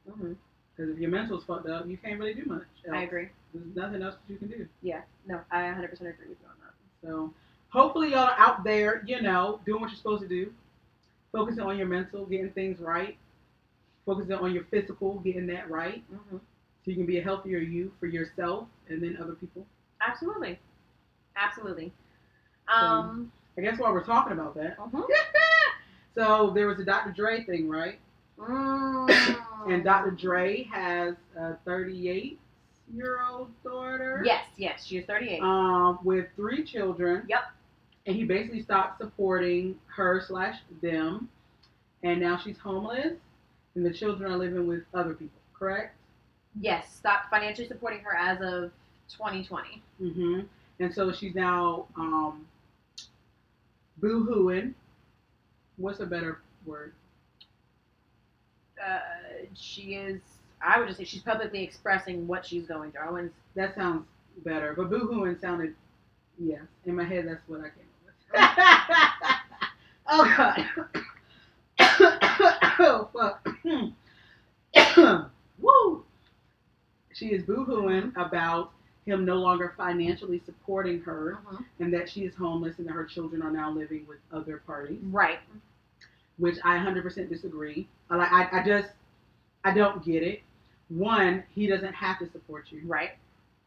Because if your mental's fucked up, you can't really do much. Else. I agree. There's nothing else that you can do. Yeah, no, I 100% agree with you on that. So hopefully y'all are out there, you know, doing what you're supposed to do. Focusing on your mental, getting things right. Focusing on your physical, getting that right. hmm So you can be a healthier you for yourself and then other people. Absolutely, absolutely. Um, I guess while we're talking about that. mhm. so there was a Dr. Dre thing, right? Mm. And Dr. Dre has a 38 year old daughter. Yes, yes, she is 38. Um, with three children. Yep. And he basically stopped supporting her slash them, and now she's homeless, and the children are living with other people. Correct. Yes, stopped financially supporting her as of 2020. Mm-hmm. And so she's now um, boo-hooing. What's a better word? Uh, she is, I would just say she's publicly expressing what she's going through. I wouldn't, That sounds better, but boo-hooing sounded, yes, in my head that's what I came. Oh God. oh fuck. Woo. She is boo-hooing about him no longer financially supporting her, uh-huh. and that she is homeless, and that her children are now living with other parties. Right. which I 100% disagree. I like I, I just I don't get it. One, he doesn't have to support you. Right.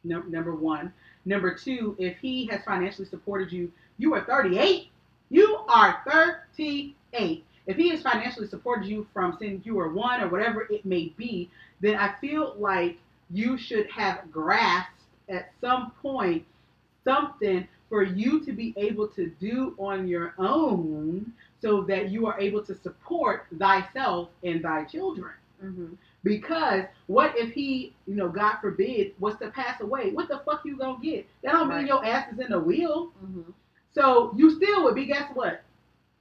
Number one. Number two, if he has financially supported you, you are 38. You are 38. If he has financially supported you from since you were one or whatever it may be, then I feel like you should have grasped at some point something for you to be able to do on your own so that you are able to support thyself and thy children. Mm-hmm. Because what if he, you know, God forbid, was to pass away? What the fuck you gonna get? That don't mean your ass is in the wheel. Mm-hmm. So you still would be, guess what?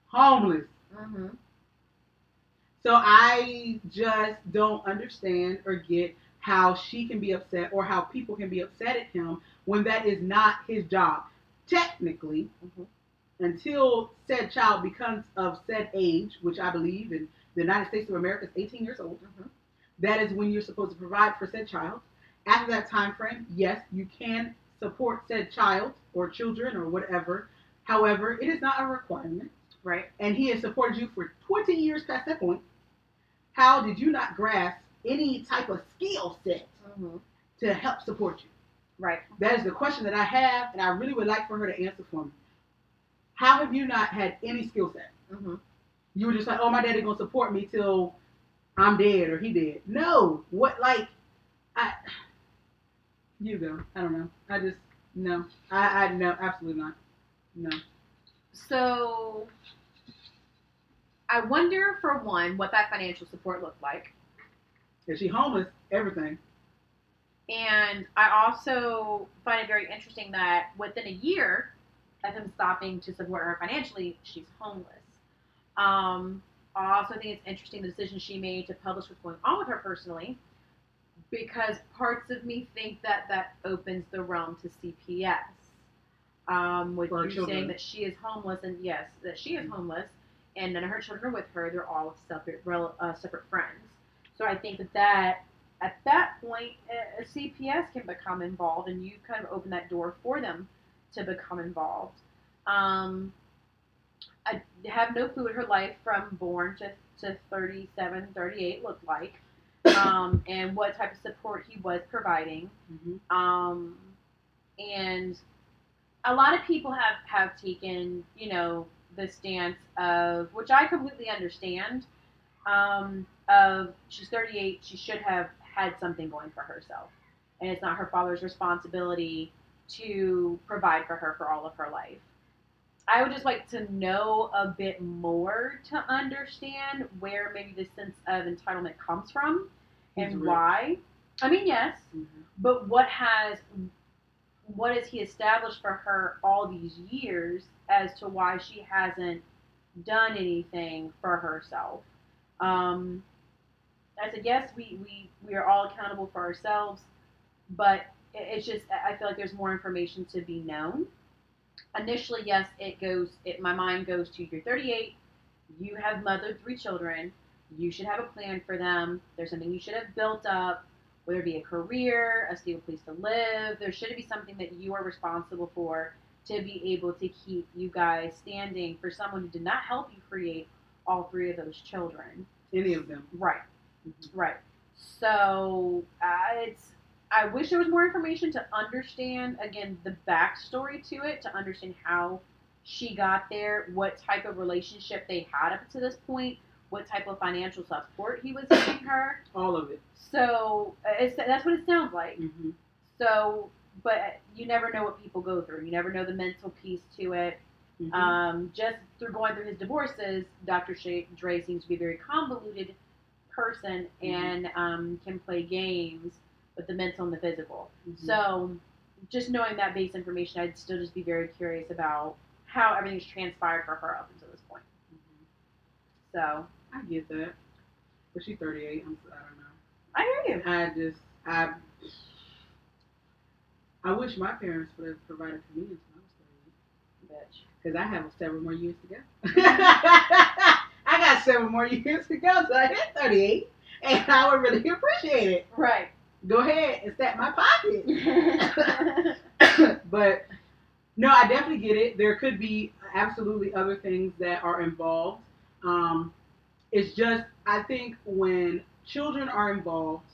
Homeless. Mm-hmm. So I just don't understand or get how she can be upset or how people can be upset at him when that is not his job. Technically, Mhm. until said child becomes of said age, which I believe in the United States of America is 18 years old, Mhm. That is when you're supposed to provide for said child. After that time frame, yes, you can support said child or children or whatever. However, it is not a requirement Right. and he has supported you for 20 years past that point, how did you not grasp any type of skill set Mm-hmm. to help support you? Right. That is the question that I have, and I really would like for her to answer for me. How have you not had any skill set? Mm-hmm. You were just like, oh, my daddy gonna support me till I'm dead or he dead. No, what like, I, you go. I don't know. I just no. I I no, absolutely not. No. So, I wonder, for one, what that financial support looked like. Is she homeless, everything. And I also find it very interesting that within a year of him stopping to support her financially, she's homeless. Um, I also think it's interesting the decision she made to publish what's going on with her personally, because parts of me think that that opens the realm to CPS. Um, with you children. saying that she is homeless, and yes, that she is homeless, and none of her children are with her. They're all with separate, uh, separate friends. So I think that that at that point, a a CPS can become involved, and you kind of open that door for them to become involved. Um, I have no clue what her life from born to, to 37, 38 looked like. um, and what type of support he was providing. Mhm. Um, and a lot of people have, have taken, you know, the stance of, which I completely understand, um, of she's 38, she should have had something going for herself. And it's not her father's responsibility to provide for her for all of her life. I would just like to know a bit more to understand where maybe the sense of entitlement comes from He's and rich. why. I mean, yes, Mhm. but what has what has he established for her all these years as to why she hasn't done anything for herself? Um, I said yes, we, we we are all accountable for ourselves, but it's just I feel like there's more information to be known. Initially, yes, it goes. It my mind goes to you're 38, you have mothered three children, you should have a plan for them. There's something you should have built up whether it be a career, a stable place to live, there should be something that you are responsible for to be able to keep you guys standing for someone who did not help you create all three of those children. Any of them. Right, Mhm. right. So uh, it's. I wish there was more information to understand again the backstory to it, to understand how she got there, what type of relationship they had up to this point, what type of financial support he was giving her. All of it. So uh, it's, that's what it sounds like. hmm So, but you never know what people go through. You never know the mental piece to it. Mm-hmm. Um, just through going through his divorces, Dr. Shay, Dre seems to be a very convoluted person Mhm. and um, can play games with the mental and the physical. Mhm. So, just knowing that base information, I'd still just be very curious about how everything's transpired for her up until this point. Mhm. So, I get that. But she's 38. I'm, I don't know. I hear you. I just, I, I wish my parents would have provided for me until I was 38. Bitch. Because I have several more years to go. I got several more years to go, so I hit 38. And I would really appreciate it. Right. Go ahead and stack my pocket. but no, I definitely get it. There could be absolutely other things that are involved. Um, it's just, I think when children are involved,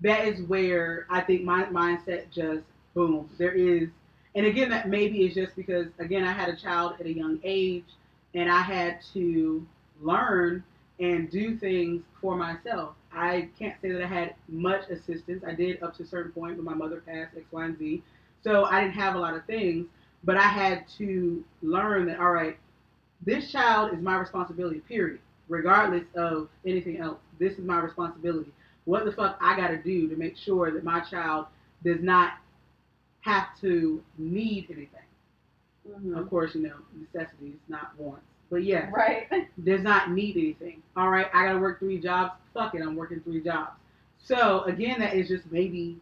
that is where I think my mindset just boom. There is, and again, that maybe is just because again I had a child at a young age, and I had to learn and do things for myself. I can't say that I had much assistance. I did up to a certain point, but my mother passed X, Y, and Z, so I didn't have a lot of things. But I had to learn that all right, this child is my responsibility. Period. Regardless of anything else, this is my responsibility what the fuck I got to do to make sure that my child does not have to need anything. Mhm. Of course, you know, necessities, not wants. But yeah, Right. does not need anything. All right, I got to work three jobs. Fuck it, I'm working three jobs. So again, that is just maybe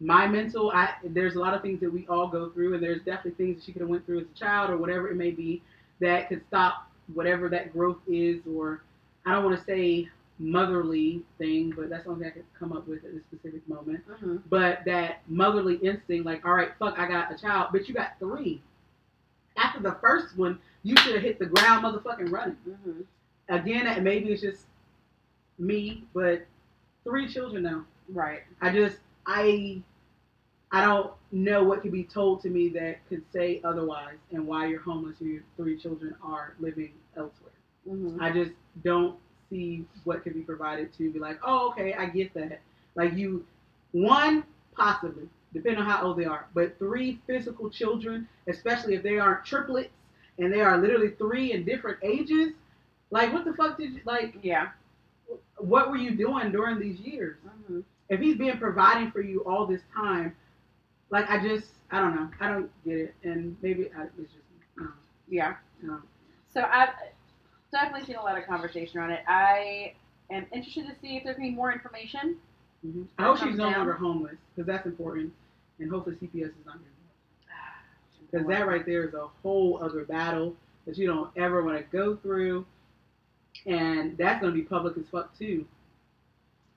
my mental. I there's a lot of things that we all go through, and there's definitely things that she could have went through as a child or whatever it may be that could stop whatever that growth is, or I don't want to say motherly thing, but that's the only thing I could come up with at this specific moment. hmm But that motherly instinct, like, all right, fuck, I got a child, but you got three. After the first one, you should have hit the ground motherfucking running. hmm Again, maybe it's just me, but three children now. Right. I just, I, I don't know what could be told to me that could say otherwise, and why you're homeless and your three children are living elsewhere. hmm I just don't see what could be provided to be like, oh, okay, I get that. Like you, one possibly, depending on how old they are, but three physical children, especially if they aren't triplets and they are literally three in different ages. Like, what the fuck did you like? Yeah. What were you doing during these years? hmm If he's been providing for you all this time, like I just, I don't know, I don't get it, and maybe I, it's just, no, Yeah. no. So I've definitely seen a lot of conversation around it. I am interested to see if there's any more information. hmm I hope she's no down. longer homeless because that's important, and hopefully CPS is not here. Because that right there is a whole other battle that you don't ever want to go through. And that's going to be public as fuck too.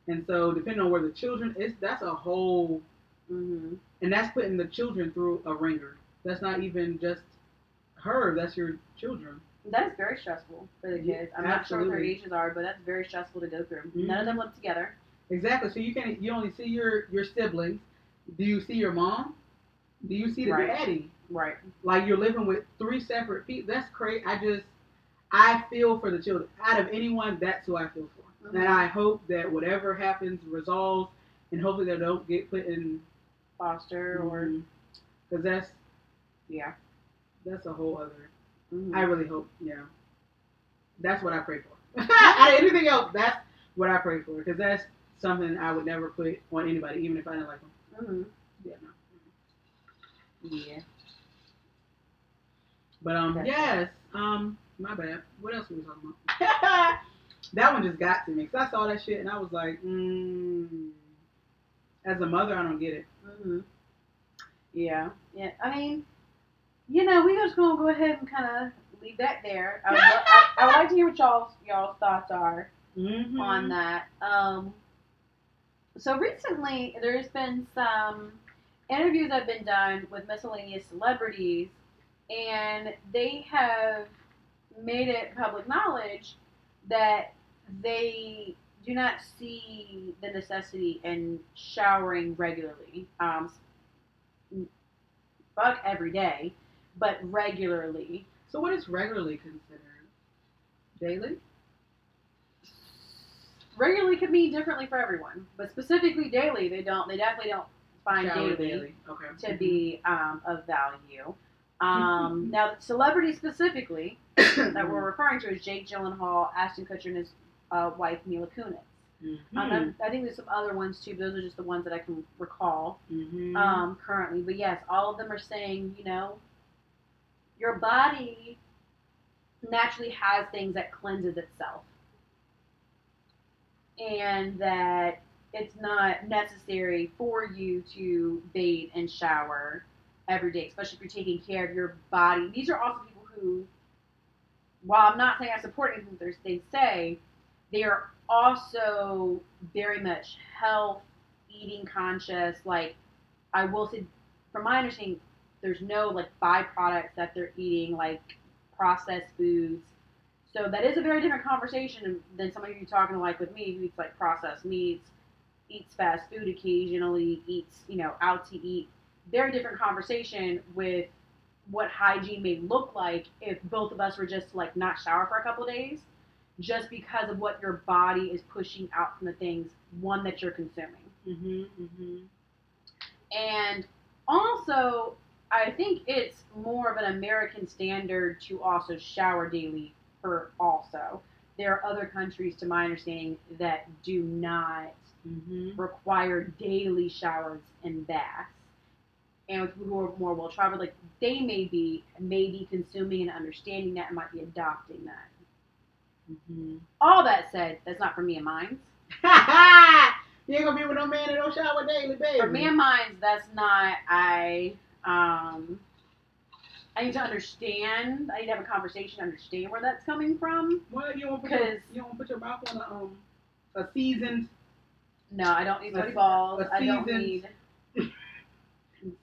And so depending on where the children is, that's a whole, hmm and that's putting the children through a ringer. That's not even just her, that's your children. That is very stressful for the kids. I'm not sure what their absolutely. ages are, but that's very stressful to go through. Mhm. None of them live together. Exactly. So you can you only see your your siblings. Do you see your mom? Do you see the Right. daddy? Right. Like you're living with three separate people. That's crazy. I just I feel for the children. Out of anyone, that's who I feel for. Mhm. And I hope that whatever happens resolves, and hopefully they don't get put in Foster or because that's yeah. that's a whole other. Mhm. I really hope. Yeah, that's what I pray for. Out of anything else, that's what I pray for because that's something I would never put on anybody, even if I didn't like them. Mhm. Yeah, no. Yeah. But um, That's yes. Um, my bad. What else were we talking about? that one just got to me because I saw that shit and I was like, mm. As a mother, I don't get it. hmm Yeah, yeah. I mean, you know, we're just gonna go ahead and kind of leave that there. I would, lo- I, I would like to hear what y'all's y'all's thoughts are Mm-hmm. on that. Um, so recently, there's been some interviews that have been done with miscellaneous celebrities, and they have made it public knowledge that they do not see the necessity in showering regularly. Um, fuck every day, but regularly. So what is regularly considered? Daily? Regularly could mean differently for everyone, but specifically daily, they don't. They definitely don't find Shower daily, Okay. to be um, of value. Um, now, celebrities specifically that we're referring to is Jake Gyllenhaal, Ashton Kutcher, and his uh, wife Mila Kunis. Mhm. Um, I think there's some other ones too, but those are just the ones that I can recall Mhm. um, currently. But yes, all of them are saying, you know, your body naturally has things that cleanses itself, and that it's not necessary for you to bathe and shower every day, especially if you're taking care of your body. These are also people who, while I'm not saying I support anything they say, they are also very much health, eating conscious. Like, I will say, from my understanding, there's no like byproducts that they're eating, like processed foods. So that is a very different conversation than somebody who's talking like with me who eats like processed meats, eats fast food occasionally, eats you know out to eat. Very different conversation with what hygiene may look like if both of us were just like not shower for a couple days, just because of what your body is pushing out from the things one that you're consuming. mm-hmm, mm-hmm. And also, I think it's more of an American standard to also shower daily for also. There are other countries, to my understanding, that do not Mhm. require daily showers and baths. And with people who are more well traveled, like they may be maybe consuming and understanding that and might be adopting that. Mhm. All that said, that's not for me and mine. you ain't gonna be with no man that don't shower daily, baby. For me and mine, that's not. I um. I need to understand. I need to have a conversation, to understand where that's coming from. Well, you won't put your, you won't put your mouth on a um a seasoned No, I don't need A- sweaty balls. I don't need.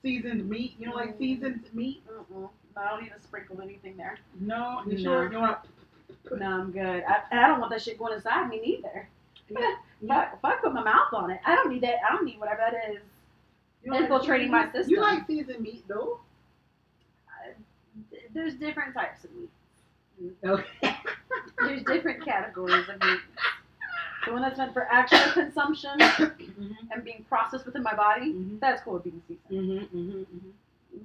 Seasoned meat. You know, like Mm. seasoned meat. Mm-mm. I don't need to sprinkle anything there. No, you No. sure you want No, I'm good. I, and I don't want that shit going inside me neither. Yeah. Fuck, if I put my mouth on it, I don't need that. I don't need whatever that is. you Infiltrating like my system. You like seasoned meat though? There's different types of meat. Okay. There's different categories of meat. The one that's meant for actual consumption mhm. and being processed within my body, Mhm. that's cool with being seasoned. Mhm. Mhm. mhm.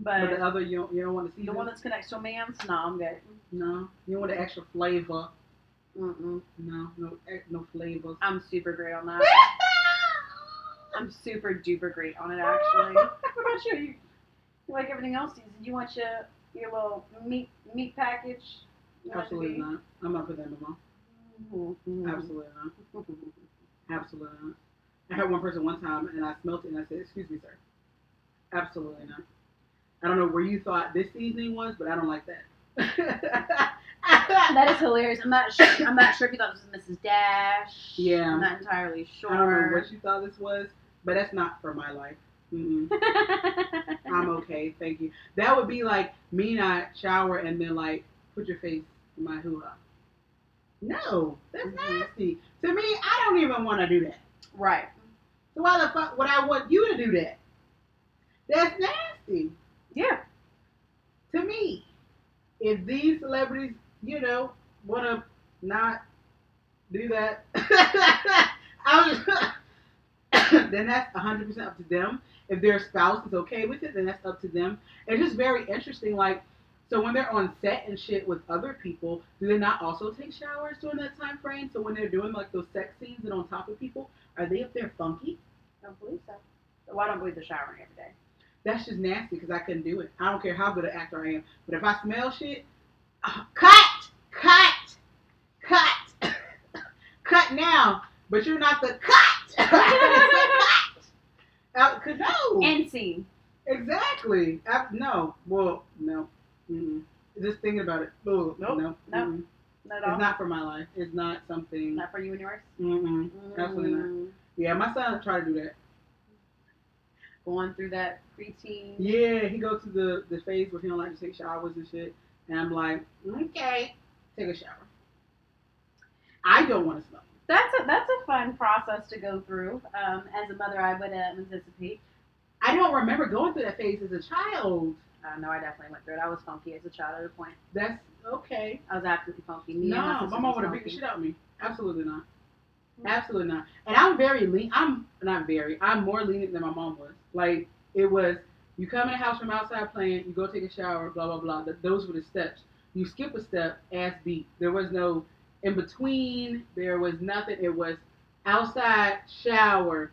But, But the other, you don't, you don't want to see the one that's connected to a man's, no, I'm good. No, you want the extra flavor. Mm-mm. No, no, eh, no flavors. I'm super great on that. I'm super duper great on it, actually. what about you? You, you like everything else. You want your your little meat meat package? You want it to Absolutely not. I'm not putting that in mouth. Mhm. Absolutely not. Absolutely not. I had one person one time and I smelt it and I said, "Excuse me, sir." Absolutely not. I don't know where you thought this seasoning was, but I don't like that. That is hilarious. I'm not sure. I'm not sure if you thought this was Mrs. Dash. Yeah. I'm not entirely sure. I don't know what you thought this was, but that's not for my life. I'm okay, thank you. That would be like me not shower and then like put your face in my hoo ha. No, that's Mhm. nasty. To me, I don't even want to do that. Right. So why the fuck would I want you to do that? That's nasty Yeah. to me. If these celebrities, you know, want to not do that, then that's 100% up to them. If their spouse is okay with it, then that's up to them. It's just very interesting. Like, so when they're on set and shit with other people, do they not also take showers during that time frame? So when they're doing like those sex scenes and on top of people, are they up there funky? I don't believe so. So I don't believe they're showering every day. That's just nasty because I couldn't do it. I don't care how good an actor I am, but if I smell shit, uh, cut, cut, cut, cut now. But you're not the cut. cut. Uh, 'cause no, End scene. exactly. Uh, no, well, no. Mm-mm. Just thinking about it. Ugh, Nope, no, no. Mm-mm. Not at It's all. not for my life. It's not something. Not for you and yours. Mm-mm. Absolutely not. Mm. Yeah, my son tried to do that. Going through that preteen. Yeah, he goes to the the phase where he don't like to take showers and shit, and I'm like, okay, take a shower. I don't want to smell. That's a that's a fun process to go through. Um, as a mother, I would uh, anticipate. I don't remember going through that phase as a child. Uh, no, I definitely went through it. I was funky as a child at a point. That's okay. I was absolutely funky. Me No, my, my mom would have beat the shit out of me. Absolutely not. Hmm. Absolutely not. And I'm very lean. I'm not very. I'm more lenient than my mom was. Like it was. You come in the house from outside playing. You go take a shower. Blah blah blah. Th- Those were the steps. You skip a step. Ass beat. There was no in between. There was nothing. It was outside shower,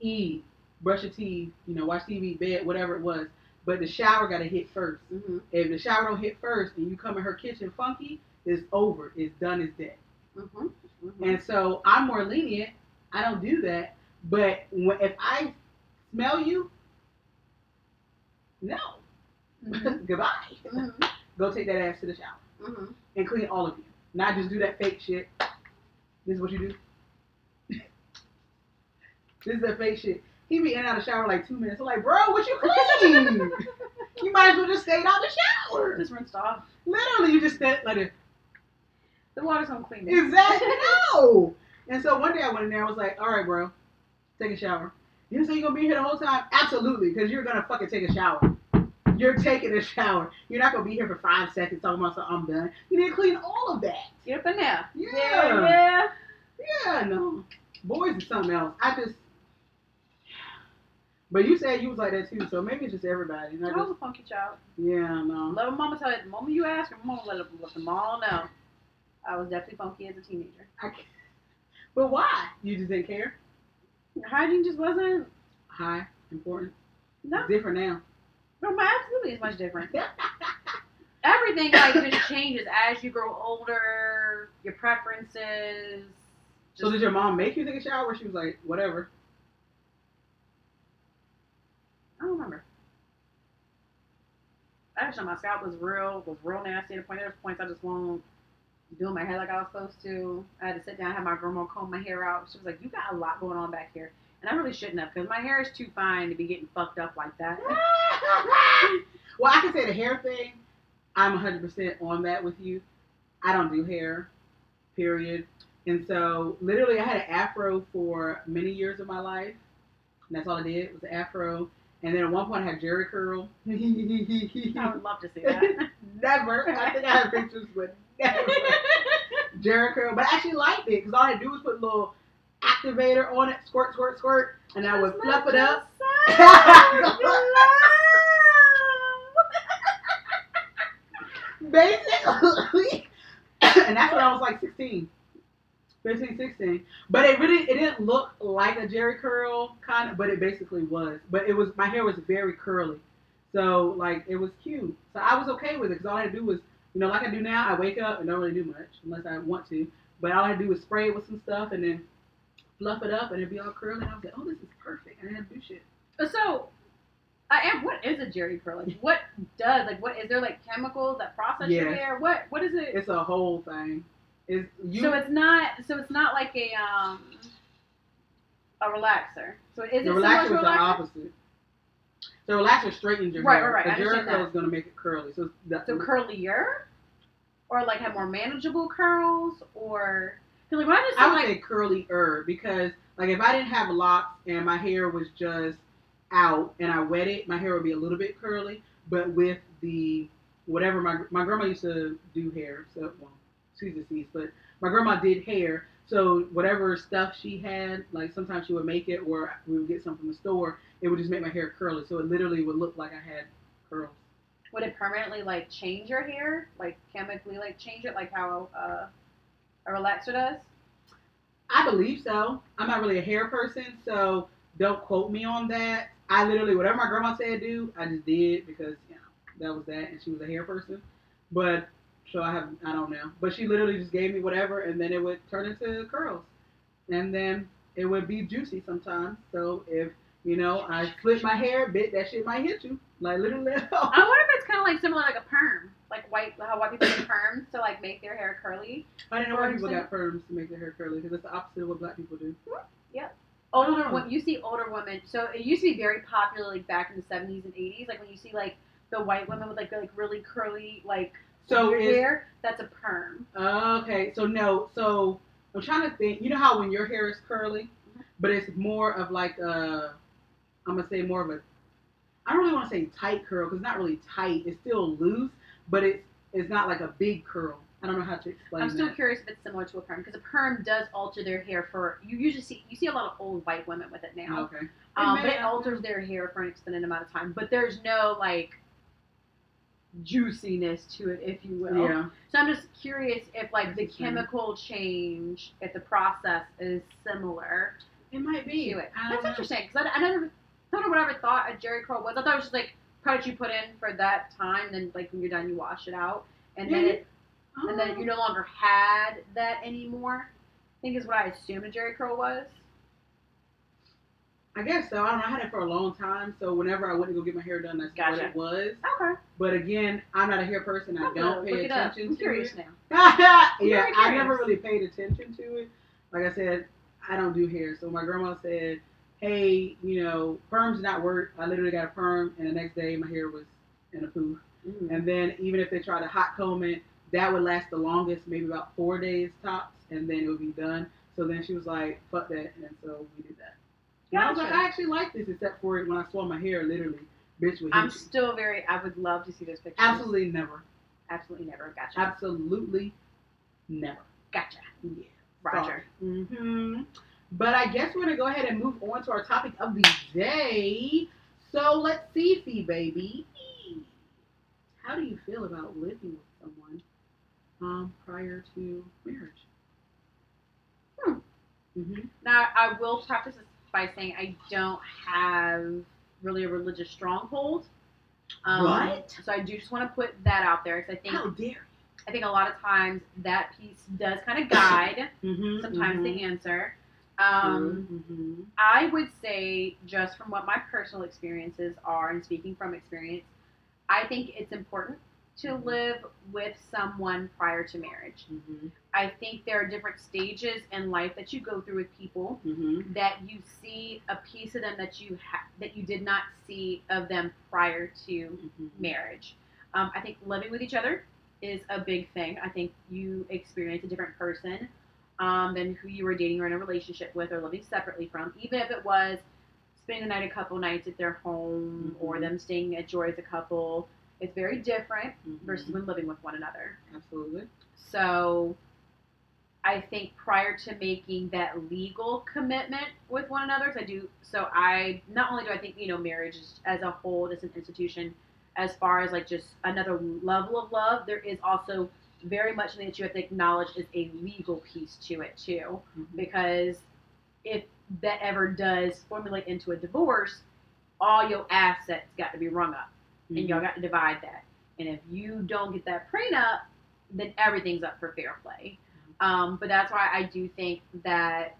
eat, brush your teeth. You know, watch TV, bed, whatever it was. But the shower got to hit first. Mhm. If the shower don't hit first, and you come in her kitchen funky, it's over. It's done. It's dead. Mhm. Mhm. And so I'm more lenient. I don't do that. But when, if I smell you, no. Mhm. Goodbye. Mhm. Go take that ass to the shower Mhm. and clean all of you. Not just do that fake shit. This is what you do. this is that fake shit. He be in and out of the shower like two minutes. I'm like, bro, what you clean? you might as well just stay out the shower. Just rinsed off. Literally, you just stay like this. The water's gonna clean it. Exactly. No. And so one day I went in there. I was like, "All right, bro, take a shower." You say you're gonna be here the whole time? Absolutely, because you're gonna fucking take a shower. You're taking a shower. You're not gonna be here for five seconds talking about something. I'm done. You need to clean all of that. Get up in there. Yeah. Yeah. Yeah. No. Boys is something else. I just. But you said you was like that too, so maybe it's just everybody. I was just, a funky child. yeah, no. Let my mama tell you. The moment you ask her, mama let, let them all know. I was definitely funky as a teenager. But why? You just didn't care? Hygiene just wasn't. High, important. No, It's different now. no, my absolutely is much different. Everything like just changes as you grow older. Your preferences. So did your mom make you take a shower? Or she was like, whatever. I don't remember. Actually, my scalp was real was real nasty. At the point there was points I just won't do my hair like I was supposed to. I had to sit down, have my grandma comb my hair out. She was like, "You got a lot going on back here," and I really shouldn't have because my hair is too fine to be getting fucked up like that. well, I can say the hair thing. I'm 100% on that with you. I don't do hair, period. And so, literally, I had an afro for many years of my life. And that's all I did was an afro. And then at one point, I had Jheri curl. I would love to see that. never. I think I have pictures, but never. Jheri curl. But I actually liked it because all I had to do was put a little activator on it, squirt, squirt, squirt, and I would fluff it up. basically. and that's when I was like 16, 15, 16. But it really, it didn't look like a Jheri curl kind of, but it basically was. But it was, my hair was very curly. So like, it was cute. So I was okay with it because all I had to do was, you know, like I do now, I wake up and don't really do much unless I want to. But all I had to do was spray it with some stuff and then fluff it up and it'd be all curly. And I was like, oh, this is perfect. I didn't have to do shit. So, I am. What is a Jheri curl? Like, what does like what is there like chemicals that process your hair? What what is it? It's a whole thing. It's you. so it's not. So it's not like a um a relaxer. So is it The relaxer is the relaxer? opposite. The relaxer straightens your Right, hair. right, right. I The curl is going to make it curly. So, the, So curlier, or like have more manageable curls, or because like when I just I would like say curlier because Like if I didn't have locks and my hair was just out and I wet it, my hair would be a little bit curly. But with the whatever my my grandma used to do hair, so well, but my grandma did hair. So whatever stuff she had, like sometimes she would make it, or we would get some from the store. It would just make my hair curly, so it literally would look like I had curls. Would it permanently like change your hair, like chemically like change it, like how uh, a relaxer does? I believe so. I'm not really a hair person, so don't quote me on that. I literally whatever my grandma said do, I just did because you know that was that, and she was a hair person. But so I have I don't know, but she literally just gave me whatever, and then it would turn into curls, and then it would be juicy sometimes. So if you know I flip my hair a bit, that shit might hit you, like literally. I wonder if it's kind of like similar like a perm, like white how white people get perms to like make their hair curly. I didn't know why people got perms to make their hair curly because it's the opposite of what black people do. Hmm? Yep. Older, when you see older women, so it used to be very popular like back in the seventies and eighties. Like when you see like the white women with like like really curly like So is hair, that's a perm. Okay, so no, so I'm trying to think. You know how when your hair is curly, but it's more of like a, I'm gonna say more of a, I don't really want to say tight curl because it's not really tight. It's still loose, but it's it's not like a big curl. I don't know how to explain I'm still that. curious if it's similar to a perm because a perm does alter their hair for you usually see you see a lot of old white women with it now. Okay. Um, It but it alters their hair for an extended amount of time. But there's no like juiciness to it, if you will. Yeah. So I'm just curious if like the chemical change, if the process is similar It might be. to it. I That's know. interesting because I, I never don't know what I ever thought a Jheri curl was. I thought it was just like product you put in for that time, then like when you're done, you wash it out, and then Yeah. it and then oh. you no longer had that anymore. I think is what I assumed a Jheri curl was. I guess so. I don't know. I had it for a long time, so whenever I went to go get my hair done, that's what it was. Okay, But again, I'm not a hair person. I I'll don't look pay up. attention I'm to curious it. now. yeah, very I never really paid attention to it. Like I said, I don't do hair. So my grandma said, "Hey, you know, perms do not work." I literally got a perm, and the next day my hair was in a poof. Mm-hmm. And then even if they tried to hot comb it, that would last the longest, maybe about four days tops, and then it would be done. So then she was like, "Fuck that," and so we did that. I was like, I actually like this, except for it when I swung my hair, literally, bitch With I'm still very. I would love to see those pictures. Absolutely never. Absolutely never. Gotcha. Absolutely never. Gotcha. Yeah. Roger. hmm But I guess we're gonna go ahead and move on to our topic of the day. So let's see, Fee baby. How do you feel about living with someone um, prior to marriage? Hmm. hmm Now, I will preface this by saying I don't have really a religious stronghold. Um, What? So I do just want to put that out there because I think How dare I think a lot of times that piece does kind of guide you? hmm sometimes the answer. Um, hmm I would say, just from what my personal experiences are, and speaking from experience, I think it's important to live with someone prior to marriage. hmm I think there are different stages in life that you go through with people hmm that you see a piece of them that you ha- that you did not see of them prior to hmm marriage. Um, I think living with each other is a big thing. I think you experience a different person um, than who you were dating or in a relationship with or living separately from, even if it was spending the night a couple nights at their home or Mhm. them staying at Joy as a couple. It's very different Mhm. versus when living with one another. Absolutely. So I think prior to making that legal commitment with one another, 'cause I do so I not only do I think, you know, marriage is, as a whole as an institution, as far as like just another level of love, there is also very much something that you have to acknowledge is a legal piece to it too. Mhm. Because if that ever does formulate into a divorce, all your assets got to be rung up and y'all got to divide that. And if you don't get that prenup, then everything's up for fair play. Um, but that's why I do think that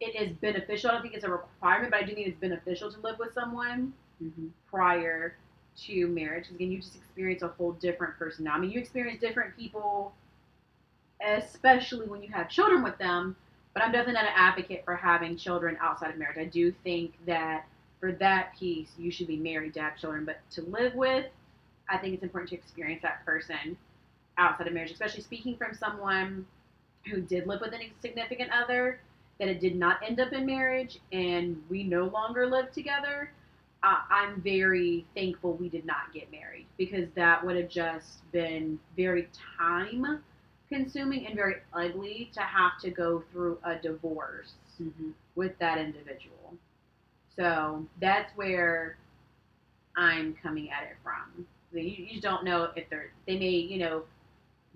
it is beneficial. I don't think it's a requirement, but I do think it's beneficial to live with someone Mhm. prior to marriage. Because again, you just experience a whole different person now. I mean, you experience different people, especially when you have children with them. But I'm definitely not an advocate for having children outside of marriage. I do think that for that piece, you should be married to have children. But to live with, I think it's important to experience that person outside of marriage, especially speaking from someone who did live with a significant other. that it did not end up in marriage and we no longer live together, uh, I'm very thankful we did not get married because that would have just been very time consuming and very ugly to have to go through a divorce Mhm. with that individual. So that's where I'm coming at it from. You, you don't know if they're they may you know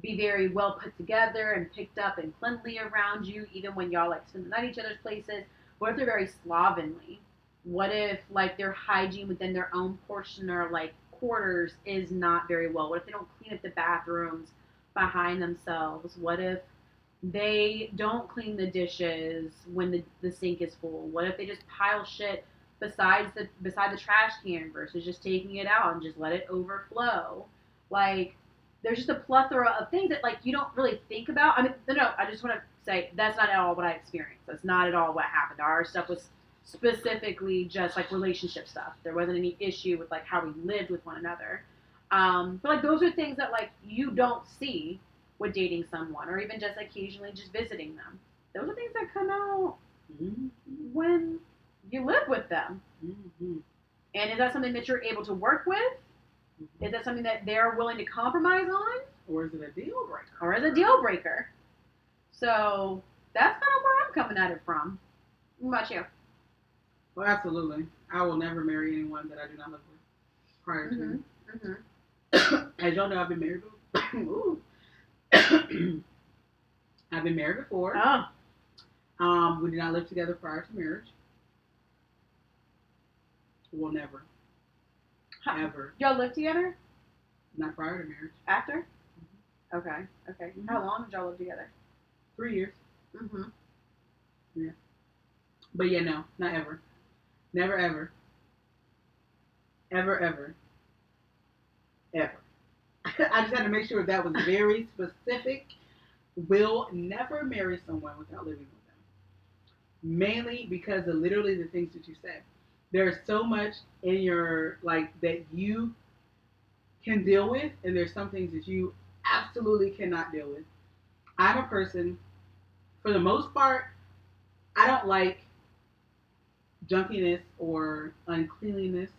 be very well put together and picked up and cleanly around you, even when y'all like spend the night at each other's places. What if they're very slovenly? What if like their hygiene within their own portion or like quarters is not very well? What if they don't clean up the bathrooms behind themselves? What if they don't clean the dishes when the, the sink is full? What if they just pile shit besides the beside the trash can versus just taking it out and just let it overflow? Like there's just a plethora of things that like you don't really think about. I mean, no, I just want to say that's not at all what I experienced. That's not at all what happened. Our stuff was specifically just like relationship stuff. There wasn't any issue with like how we lived with one another. Um, but like those are things that like you don't see with dating someone or even just occasionally just visiting them. Those are things that come out when you live with them. Mhm. And is that something that you're able to work with? Is that something that they're willing to compromise on? Or is it a deal breaker? Or is it a deal breaker? So that's kind of where I'm coming at it from. What about you? Well, absolutely. I will never marry anyone that I do not live with prior to. Mhm. Mm-hmm. As y'all know, I've been married. Ooh. I've been married before. Oh. Um, we did not live together prior to marriage. We'll never, How- ever, Y'all live together not prior to marriage. after? Okay. Okay. Mhm. How long did y'all live together? Three years. Mm-hmm. Yeah. But yeah, no, not ever. Never, ever. Ever, ever. Ever. I just had to make sure that was very specific. Will never marry someone without living with them. Mainly because of literally the things that you said. There's so much in your, like, that you can deal with, and there's some things that you absolutely cannot deal with. I'm a person, for the most part, I don't like junkiness or uncleanliness.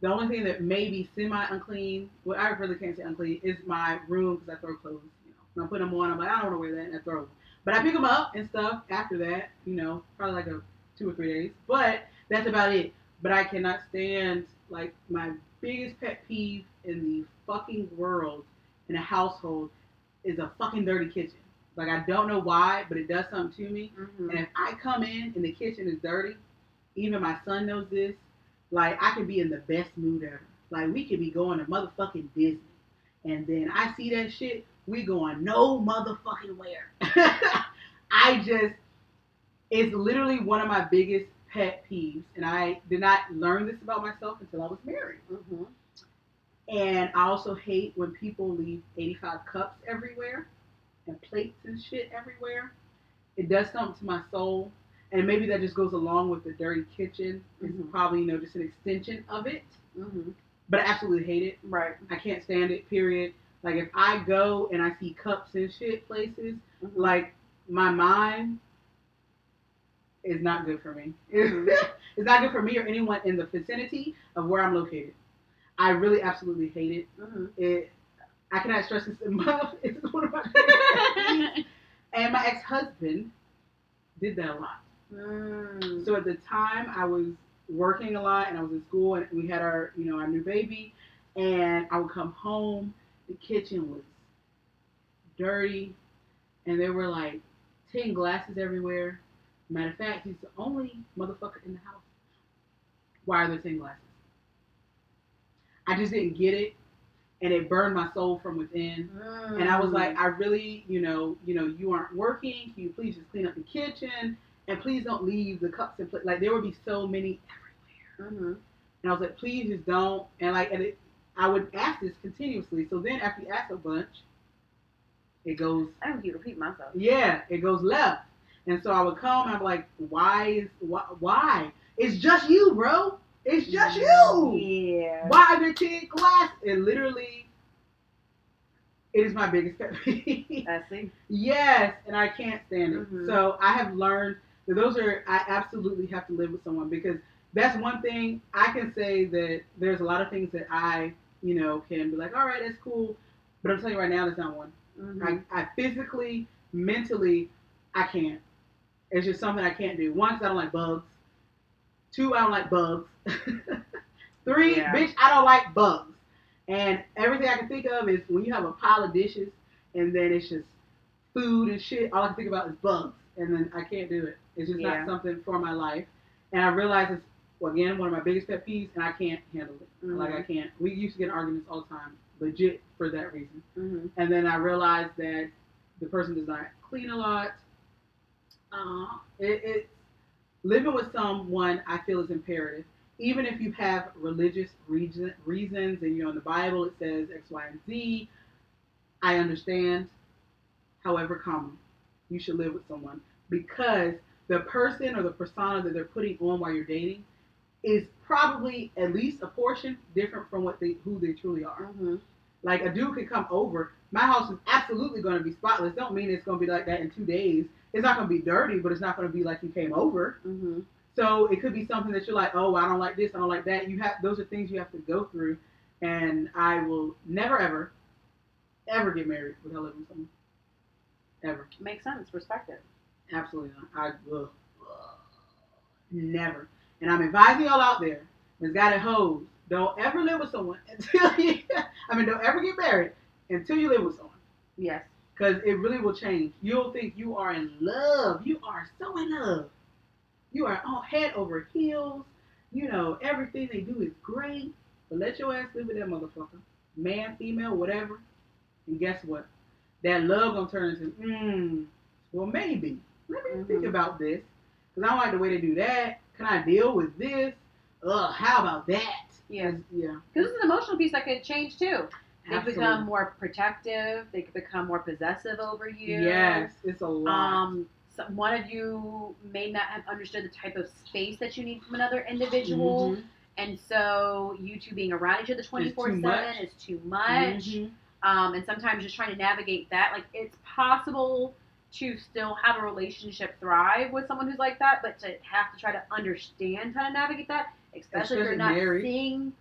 The only thing that may be semi unclean, well, I really can't say unclean, is my room because I throw clothes. You know, when I put them on, I'm like, I don't want to wear that, and I throw them. But I pick them up and stuff after that. You know, probably like a two or three days. But that's about it. But I cannot stand like my biggest pet peeve in the fucking world in a household is a fucking dirty kitchen. Like I don't know why, but it does something to me. Mm-hmm. And if I come in and the kitchen is dirty, even my son knows this, like I can be in the best mood ever. Like we could be going to motherfucking Disney. And then I see that shit, we going no motherfucking where. I just it's literally one of my biggest pet peeves. And I did not learn this about myself until I was married. Mm-hmm. And I also hate when people leave 85 cups everywhere and plates and shit everywhere. It does something to my soul. And maybe that just goes along with the dirty kitchen. It's Mhm. probably, you know, just an extension of it. Mm-hmm. But I absolutely hate it. Right. I can't stand it, period. Like if I go and I see cups and shit places, Mm-hmm. like my mind is not good for me. It's not good for me or anyone in the vicinity of where I'm located. I really absolutely hate it. Mm-hmm. It I cannot stress this enough. It's one of my. And my ex husband did that a lot. mm. So at the time I was working a lot and I was in school and we had our you know our new baby and I would come home, the kitchen was dirty and there were like tin glasses everywhere. Matter of fact, he's the only motherfucker in the house. Why are there tin glasses? I just didn't get it and it burned my soul from within. And I was like, I really, you know, you know, you aren't working. Can you please just clean up the kitchen? And please don't leave the cups and plates. Like there would be so many everywhere. mm-hmm. And I was like, please just don't. And like, and it, I would ask this continuously. So then after you ask a bunch, it goes, I don't keep repeating myself. yeah, it goes left. And so I would come and I'm like, why is why? why? It's just you, bro. It's just you. Yeah. Why are there tin glass? It literally It is my biggest pet peeve. I see. yes, and I can't stand it. Mhm. So I have learned that those are I absolutely have to live with someone because that's one thing I can say that there's a lot of things that I you know can be like, all right, that's cool, but I'm telling you right now, that's not one. Mhm. I, I physically, mentally, I can't. It's just something I can't do. One, 'cause I don't like bugs. Two, I don't like bugs. Three, Yeah. bitch, I don't like bugs. And everything I can think of is when you have a pile of dishes and then it's just food and shit, all I can think about is bugs. And then I can't do it. It's just Yeah. not something for my life. And I realize it's, well, again, one of my biggest pet peeves, and I can't handle it. Like, I Mhm. can't. We used to get in arguments all the time, legit for that reason. Mhm. And then I realized that the person does not clean a lot. Uh, it, it's living with someone I feel is imperative. Even if you have religious reason, reasons and you're in the Bible, it says X, Y, and Z. I understand. However, comma, you should live with someone because the person or the persona that they're putting on while you're dating is probably at least a portion different from what they who they truly are. Mhm. Like a dude could come over. My house is absolutely going to be spotless. Don't mean it's going to be like that in two days. It's not going to be dirty, but it's not going to be like you came over. Mhm. So it could be something that you're like, oh, I don't like this, I don't like that. You have those are things you have to go through. And I will never, ever, ever get married without living with someone. Ever. Makes sense. Respect it. Absolutely not. I will. Never. And I'm advising y'all out there, that's got it hoes, don't ever live with someone until you, I mean, don't ever get married until you live with someone. Yes. Because it really will change. You'll think you are in love. You are so in love. You are on head over heels. You know, everything they do is great. But let your ass live with that motherfucker. Man, female, whatever. And guess what? That love gonna turn into, mm, well, maybe. Let me think Mhm. about this. Because I don't like the way they do that. Can I deal with this? Ugh, how about that? Yeah. Yeah. Because it's an emotional piece that could change too. They become more protective. They become more possessive over you. Yes, it's a lot. Um, so one of you may not have understood the type of space that you need from another individual, Mhm. and so you two being around each other twenty four seven is too much. Mhm. Um, and sometimes just trying to navigate that, like it's possible to still have a relationship thrive with someone who's like that, but to have to try to understand how to navigate that, especially, if you're not married. seeing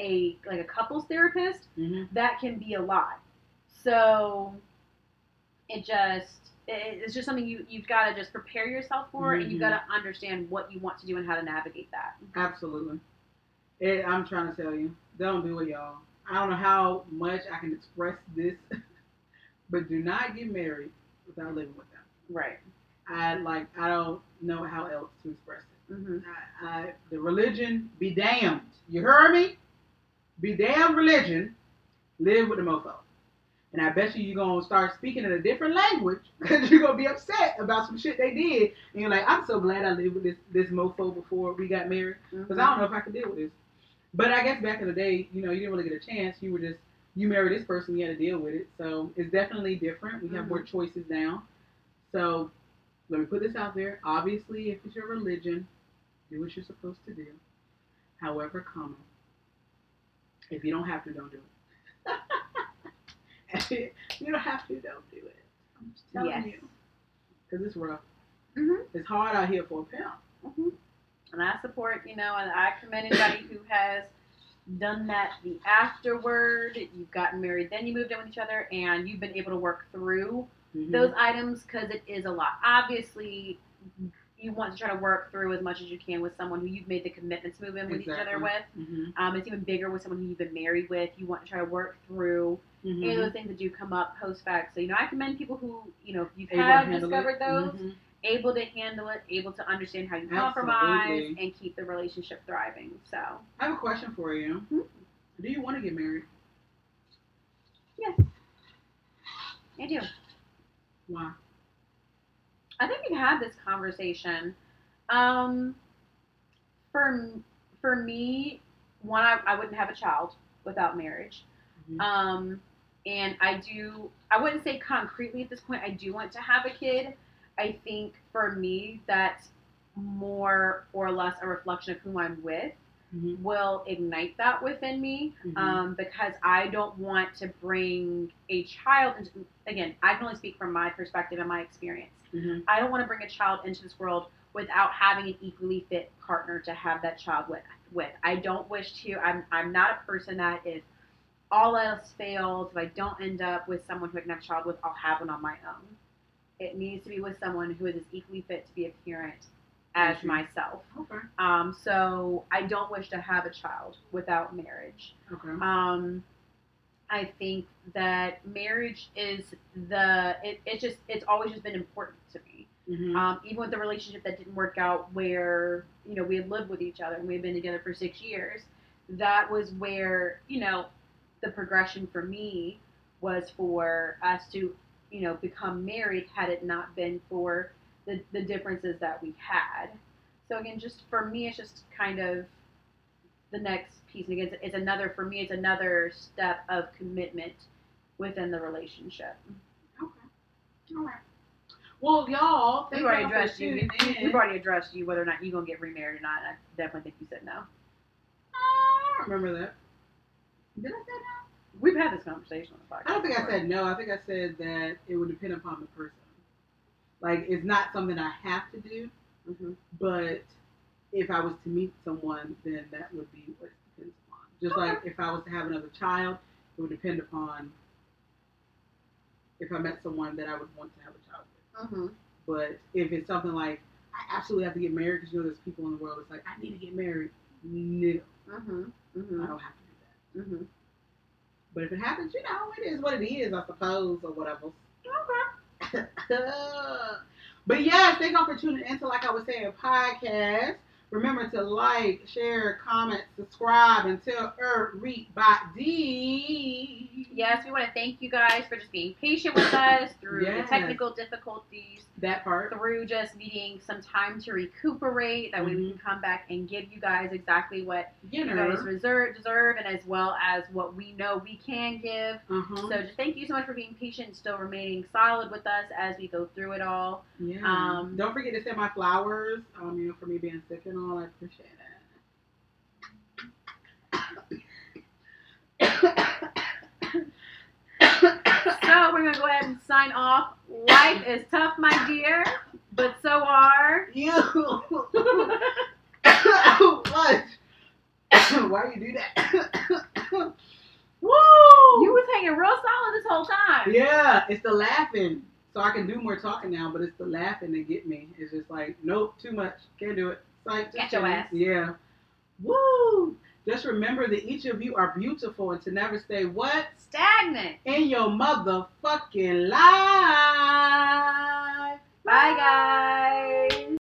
a like a couples therapist, Mhm. that can be a lot. So it just it- it's just something you you've got to just prepare yourself for, and you've got to understand what you want to do and how to navigate that. Absolutely. It, I'm trying to tell you, don't do it, y'all. I don't know how much I can express this, but do not get married without living with them. Right. I like. I don't know how else to express it. hmm I, I, the religion be damned. You heard me? Be damn religion. Live with the mofo. And I bet you you're gonna start speaking in a different language because you're gonna be upset about some shit they did. And you're like, I'm so glad I lived with this this mofo before we got married because I don't know if I could deal with this. But I guess back in the day, you know, you didn't really get a chance. You were just you married this person, you had to deal with it. So it's definitely different. We have Mhm. more choices now. So let me put this out there. Obviously, if it's your religion, do what you're supposed to do. However, comma. If you don't have to, don't do it. you don't have to, don't do it. I'm just telling Yes. you. Because it's rough. Mhm. It's hard out here for a pimp. hmm And I support, you know, and I commend anybody who has done that the afterward. You've gotten married, then you moved in with each other, and you've been able to work through Mhm. those items because it is a lot. Obviously, you want to try to work through as much as you can with someone who you've made the commitment to move in with each other Exactly. with. Mhm. Um, it's even bigger with someone who you've been married with. You want to try to work through any of those things that do come up post fact. So, you know, I commend people who, you know, if you've Able to had handle discovered it. those, Mhm. able to handle it, able to understand how you compromise and keep the relationship thriving. So, I have a question for you. Hmm? Do you want to get married? yes, I do. Why? I think we've had this conversation. Um, for for me, one, I, I wouldn't have a child without marriage. Mhm. Um, and I do. I wouldn't say concretely at this point. I do want to have a kid. I think for me, that's more or less a reflection of who I'm with. Mhm. will ignite that within me Mhm. um, because I don't want to bring a child into. Again, I can only speak from my perspective and my experience. Mhm. I don't want to bring a child into this world without having an equally fit partner to have that child with. With I don't wish to. I'm I'm not a person that if all else fails, if I don't end up with someone who I can have a child with, I'll have one on my own. It needs to be with someone who is as equally fit to be a parent as myself. Okay. Um, so I don't wish to have a child without marriage. Okay. Um, I think that marriage is the it, it just it's always just been important to me. Mhm. Um, even with the relationship that didn't work out, where you know we had lived with each other and we had been together for six years, that was where you know the progression for me was for us to you know become married. Had it not been for the the differences that we had, so again, just for me, it's just kind of the next piece. And again, it's, it's another for me. It's another step of commitment within the relationship. Okay. All right. Well, y'all, thank We've already addressed you. We- in. We've already addressed you whether or not you're gonna get remarried or not. and I definitely think you said no. I don't remember that. Did I say no? We've had this conversation on the podcast. I don't think I said no. I think I said that it would depend upon the person. Like, it's not something I have to do, Mhm. but if I was to meet someone, then that would be what it depends upon. Just like if I was to have another child, it would depend upon if I met someone that I would want to have a child with. Mhm. But if it's something like I absolutely have to get married because you know there's people in the world that's like I need to get married. No, Mhm. I Mhm. don't have to do that. Mhm. But if it happens, you know, it is what it is, I suppose, or whatever. Okay. but yes, thank y'all for tuning into, like I was saying, podcast. Remember to like, share, comment, subscribe, and tell everybody. Yes, we want to thank you guys for just being patient with us through Yes. the technical difficulties, That part. through just needing some time to recuperate. That way we can come back and give you guys exactly what You you know. guys reserve, deserve, and as well as what we know we can give. Uh-huh. So just thank you so much for being patient and still remaining solid with us as we go through it all. yeah. um, Don't forget to send my flowers, um, you know, for me being sick and all. I appreciate it. So we're gonna go ahead and sign off. Life is tough, my dear, but so are. You. what? Why you do that? Woo! You was hanging real solid this whole time. yeah, it's the laughing. So I can do more talking now, but it's the laughing that get me. It's just like, nope, too much. Can't do it. Psych, just Get your ass. Yeah. Woo! Just remember that each of you are beautiful and to never stay what? Stagnant. In your motherfucking life. Bye, guys.